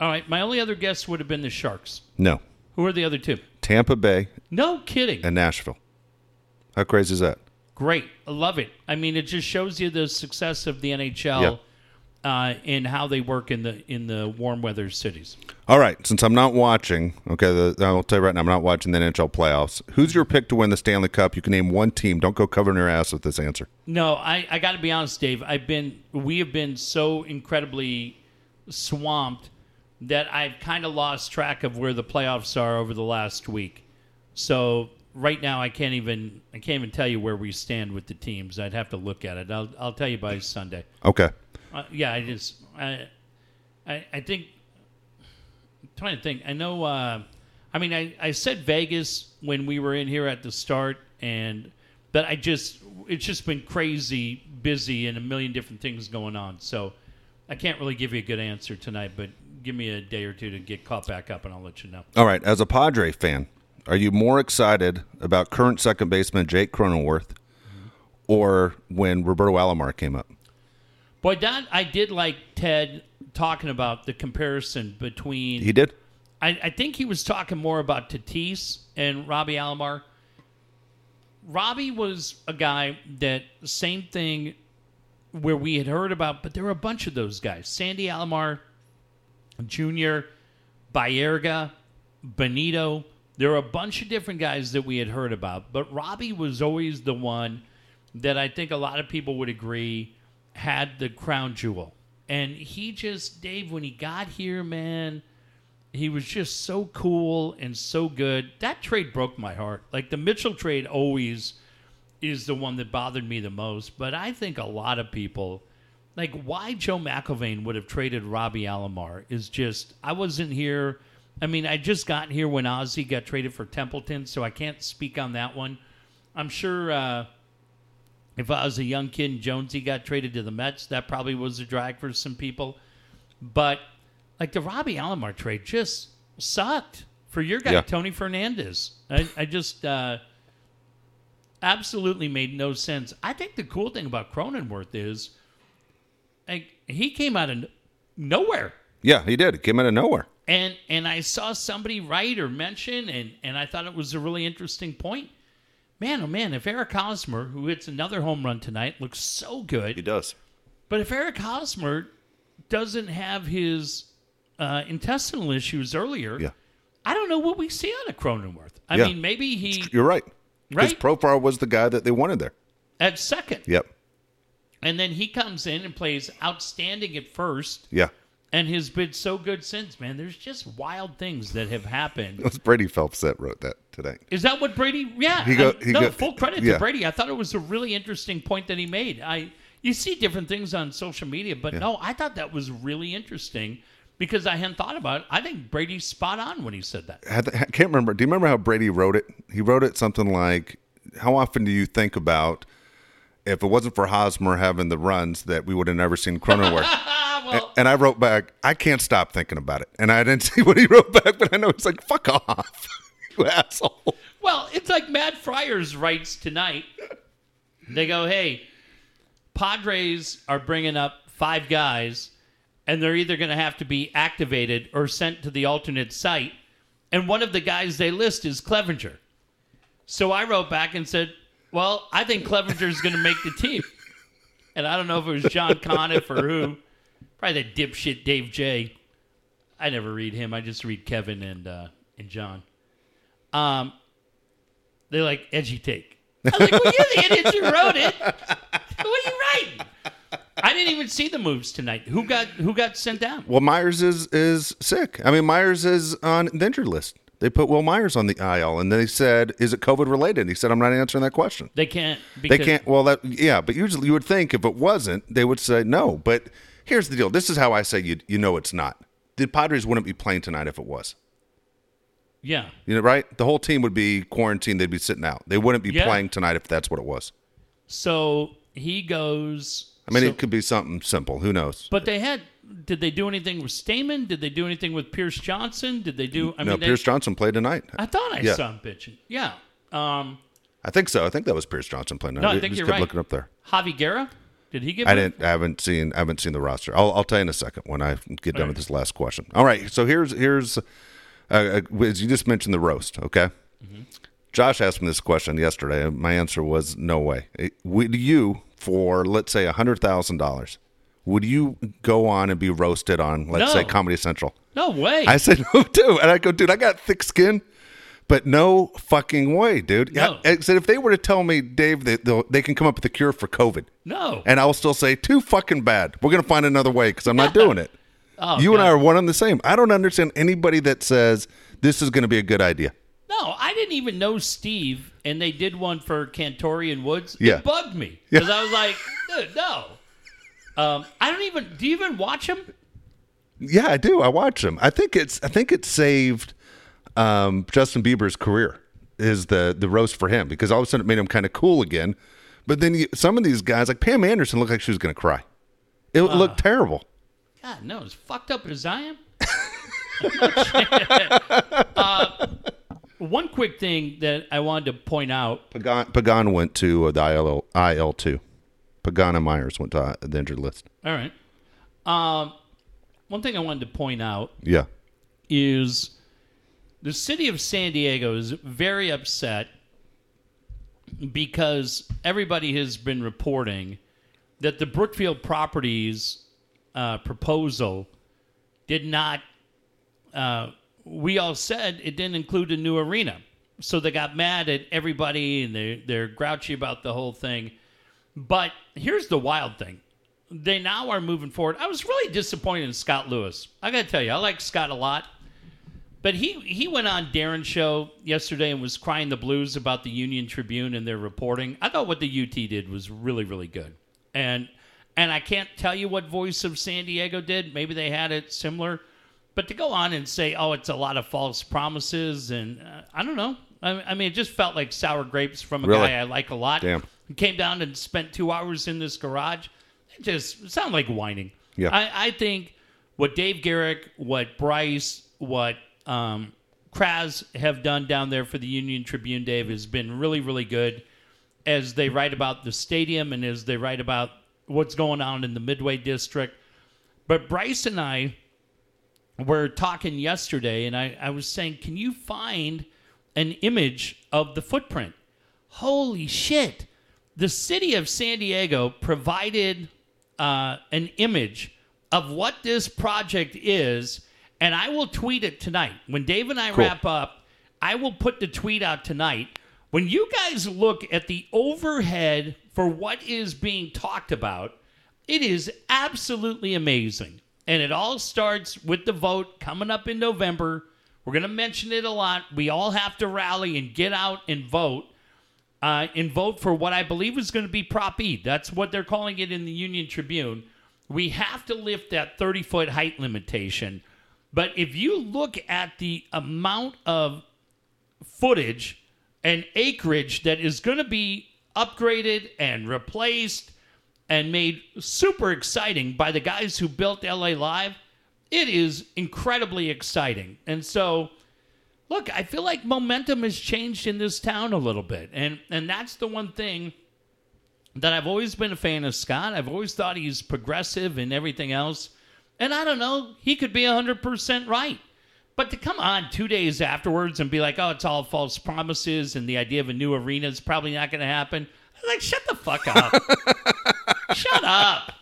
All right. My only other guess would have been the Sharks. no. Who are the other two? Tampa Bay No kidding. and Nashville. How crazy is that? Great. I love it. I mean, it just shows you the success of the NHL uh, and how they work in the in the warm weather cities. All right, since I'm not watching, okay, the, I'll tell you right now, I'm not watching the NHL playoffs. Who's your pick to win the Stanley Cup? You can name one team. Don't go covering your ass with this answer. No, I, I got to be honest, Dave. I've been we have been so incredibly swamped that I've kind of lost track of where the playoffs are over the last week. So right now, I can't even I can't even tell you where we stand with the teams. I'd have to look at it. I'll I'll tell you by Sunday. Okay. Uh, yeah, I just I I, I think I'm trying to think. I know. Uh, I mean, I, I said Vegas when we were in here at the start, and but I just it's just been crazy busy and a million different things going on. So I can't really give you a good answer tonight, but give me a day or two to get caught back up and I'll let you know. All right, as a Padre fan, are you more excited about current second baseman Jake Cronenworth or when Roberto Alomar came up? Boy, that I did like Ted talking about the comparison between He did? I, I think he was talking more about Tatis and Robbie Alomar. Robbie was a guy that same thing where we had heard about, but there were a bunch of those guys. Sandy Alomar Jr., Baerga, Benito. There were a bunch of different guys that we had heard about, but Robbie was always the one that I think a lot of people would agree had the crown jewel. And he just, Dave, when he got here, man, he was just so cool and so good. That trade broke my heart. Like the Mitchell trade always is the one that bothered me the most. But I think a lot of people, like why Joe McIlvaine would have traded Robbie Alomar is just, I wasn't here. I mean, I just got here when Ozzie got traded for Templeton, so I can't speak on that one. I'm sure uh, if I was a young kid and Jonesy got traded to the Mets, that probably was a drag for some people. But like the Robbie Alomar trade just sucked for your guy Yeah. Tony Fernandez. I, I just uh, absolutely made no sense. I think the cool thing about Cronenworth is like he came out of nowhere. Yeah, he did. It came out of nowhere. And and I saw somebody write or mention, and and I thought it was a really interesting point. Man, oh man, if Eric Hosmer, who hits another home run tonight, looks so good, He does. but if Eric Hosmer doesn't have his uh, intestinal issues earlier, Yeah. I don't know what we see out of Cronenworth. I Yeah. mean, maybe he You're right. His Right. profile was the guy that they wanted there. at second, Yep. and then he comes in and plays outstanding at first, Yeah. And has been so good since. Man, there's just wild things that have happened. It was Brady Phelps that wrote that today. Is that what Brady? Yeah, He go- I- no. go- full credit yeah. to Brady. I thought it was a really interesting point that he made. I you see different things on social media, but no, I thought that was really interesting because I hadn't thought about it. I think Brady's spot on when he said that. I I can't remember. Do you remember how Brady wrote it? He wrote it something like, "How often do you think about if it wasn't for Hosmer having the runs that we would have never seen Cronenworth?" And, well, and I wrote back, "I can't stop thinking about it." And I didn't see what he wrote back, but I know it's like, "Fuck off, you asshole." well, it's like Matt Friars writes tonight. They go, "Hey, Padres are bringing up five guys, and they're either going to have to be activated or sent to the alternate site. And one of the guys they list is Clevinger. So I wrote back and said, Well, I think Clevinger's going to make the team. And I don't know if it was John Conniff or who. Probably the dipshit Dave J. I never read him. I just read Kevin and uh, and John. Um, they're like edgy take. I was like, "Well, you're the idiot who wrote it. What are you writing?" I didn't even see the moves tonight. Who got who got sent down? Well, Myers is is sick. I mean, Myers is on the injured list. They put Wil Myers on the IL, and they said, "Is it COVID related?" He said, "I'm not answering that question." They can't. They can't. Well, that yeah, but usually you would think if it wasn't, they would say no. But here's the deal. This is how I say you you know it's not. The Padres wouldn't be playing tonight if it was. Yeah. You know, right? The whole team would be quarantined. They'd be sitting out. They wouldn't be Yeah. playing tonight if that's what it was. So he goes. I mean, so- it could be something simple. Who knows? But they had. Did they do anything with Stammen? Did they do anything with Pierce Johnson? Did they do? I no, mean, they- Pierce Johnson played tonight. I thought I Yeah. saw him pitching. Yeah. Um, I think so. I think that was Pierce Johnson playing tonight. No, I think just you're right. looking up there. Javi Guerra. Did he get? I didn't. I haven't seen. I haven't seen the roster. I'll, I'll tell you in a second when I get done All with this last question. All right. So here's here's uh, uh, as you just mentioned the roast. Okay. Mm-hmm. Josh asked me this question yesterday. and My answer was no way. Would you, for let's say a hundred thousand dollars, would you go on and be roasted on let's say Comedy Central? No way. I said no too, and I go, dude, I got thick skin, but no fucking way, dude. No. I, I said if they were to tell me, Dave, that they'll- can come up with a cure for COVID, no. and I'll still say too fucking bad. We're gonna find another way because I'm not doing it. Oh, you and I are one and the same. I don't understand anybody that says this is gonna be a good idea. No, I didn't even know Steve, and they did one for Cantorian Woods. Yeah. It bugged me because I was like, dude, no. Um, I don't even. Do you even watch him? Yeah, I do. I watch them. I think it's I think it saved um, Justin Bieber's career. is the the roast for him because all of a sudden it made him kind of cool again. But then you, some of these guys, like Pam Anderson, looked like she was going to cry. It looked terrible. God, no, as fucked up as I am. uh, one quick thing that I wanted to point out. Pagan, Pagan went to uh, the IL IL two. Pagan and Myers went to uh, the injured list. All right. Um, one thing I wanted to point out Yeah, is the city of San Diego is very upset because everybody has been reporting that the Brookfield Properties uh, proposal did not. Uh, we all said it didn't include a new arena, so they got mad at everybody and they they're grouchy about the whole thing. But here's the wild thing. They now are moving forward. I was really disappointed in Scott Lewis. I got to tell you, I like Scott a lot. But he, he went on Darren's show yesterday and was crying the blues about the Union Tribune and their reporting. I thought what the UT did was really, really good. And and I can't tell you what Voice of San Diego did. Maybe they had it similar. But to go on and say, oh, it's a lot of false promises, and uh, I don't know. I, I mean, it just felt like sour grapes from a Really? guy I like a lot. Damn. He came down and spent two hours in this garage. It just sounded like whining. Yeah. I, I think what Dave Garrick, what Bryce, what um, Kraz have done down there for the Union Tribune, Dave, has been really, really good as they write about the stadium and as they write about what's going on in the Midway District. But Bryce and I were talking yesterday, and I, I was saying, can you find an image of the footprint? Holy shit. The city of San Diego provided uh, an image of what this project is, and I will tweet it tonight. When Dave and I Cool. wrap up, I will put the tweet out tonight. When you guys look at the overhead for what is being talked about, it is absolutely amazing. And it all starts with the vote coming up in November. We're going to mention it a lot. We all have to rally and get out and vote. Uh, and vote for what I believe is going to be Prop E. That's what they're calling it in the Union Tribune. We have to lift that 30 foot height limitation. But if you look at the amount of footage and acreage that is going to be upgraded and replaced and made super exciting by the guys who built LA Live, it is incredibly exciting. And so, look, I feel like momentum has changed in this town a little bit. And and that's the one thing that I've always been a fan of Scott. I've always thought he's progressive and everything else. And I don't know, he could be 100% right. But to come on two days afterwards and be like, oh, it's all false promises and the idea of a new arena is probably not going to happen. I'm like, shut the fuck up. shut up.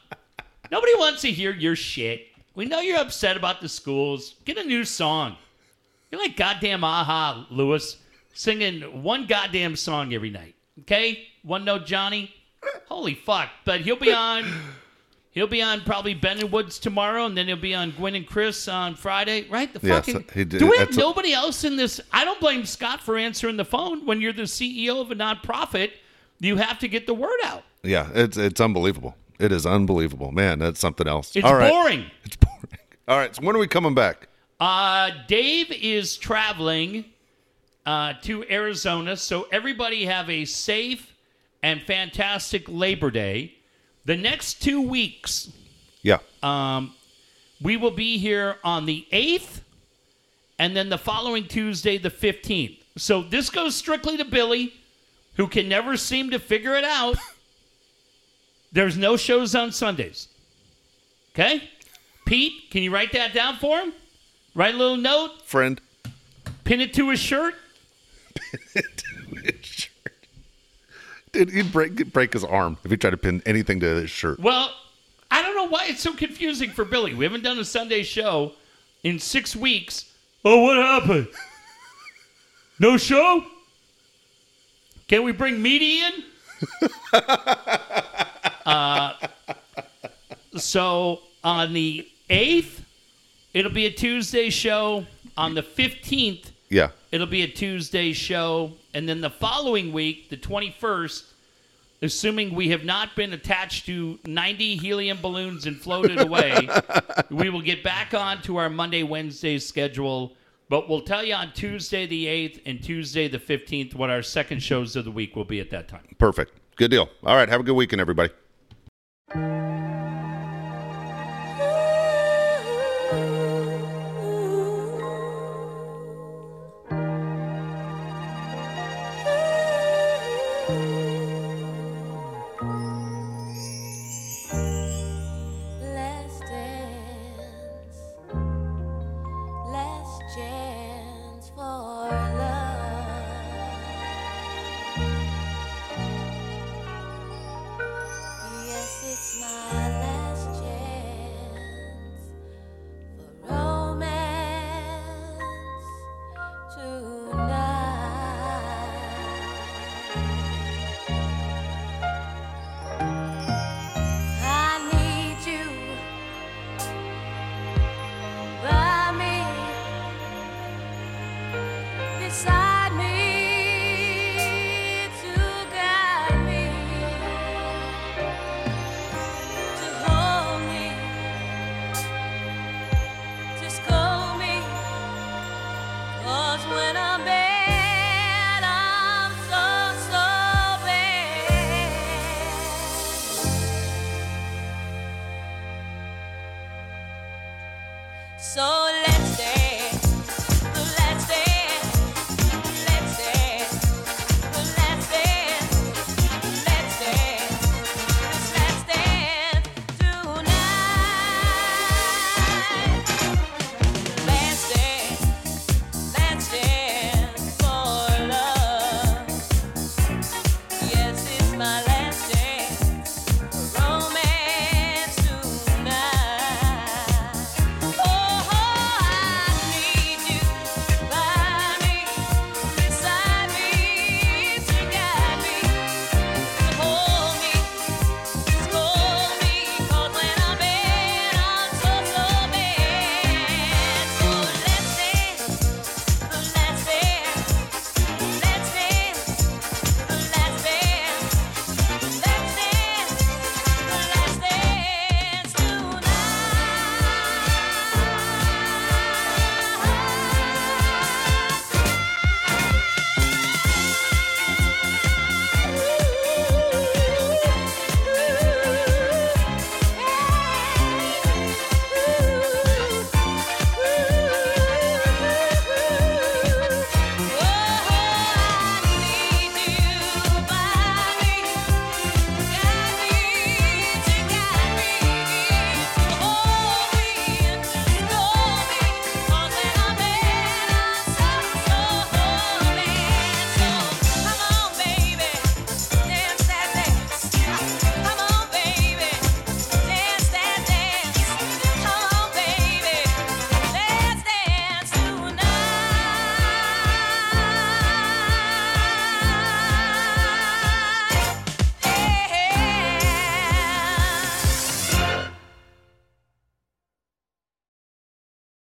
Nobody wants to hear your shit. We know you're upset about the schools. Get a new song. You're like goddamn aha, Lewis, singing one goddamn song every night. Okay? One note Johnny. Holy fuck. But he'll be on he'll be on probably Ben and Woods tomorrow, and then he'll be on Gwen and Chris on Friday. Right? The Yes, fucking he did- Do we have that's a- nobody else in this? I don't blame Scott for answering the phone when you're the CEO of a nonprofit. You have to get the word out. yeah, it's it's unbelievable. It is unbelievable, man. That's something else. It's All right. boring. It's boring. All right. So when are we coming back? Uh, Dave is traveling uh, to Arizona, so everybody have a safe and fantastic Labor Day. The next two weeks, Yeah. um, we will be here on the 8th and then the following Tuesday, the 15th. So this goes strictly to Billy, who can never seem to figure it out. There's no shows on Sundays. Okay? Pete, can you write that down for him? Write a little note, Friend. pin it to his shirt. Dude, he'd break break his arm if he tried to pin anything to his shirt. Well, I don't know why it's so confusing for Billy. We haven't done a Sunday show in six weeks. Oh, what happened? No show? Can we bring Meaty in? uh, so on the 8th, it'll be a Tuesday show. On the 15th, Yeah. It'll be a Tuesday show. And then the following week, the 21st, assuming we have not been attached to 90 helium balloons and floated away, we will get back on to our Monday, Wednesday schedule But we'll tell you on Tuesday the 8th and Tuesday the 15th what our second shows of the week will be at that time. Perfect. Good deal. All right. Have a good weekend, everybody.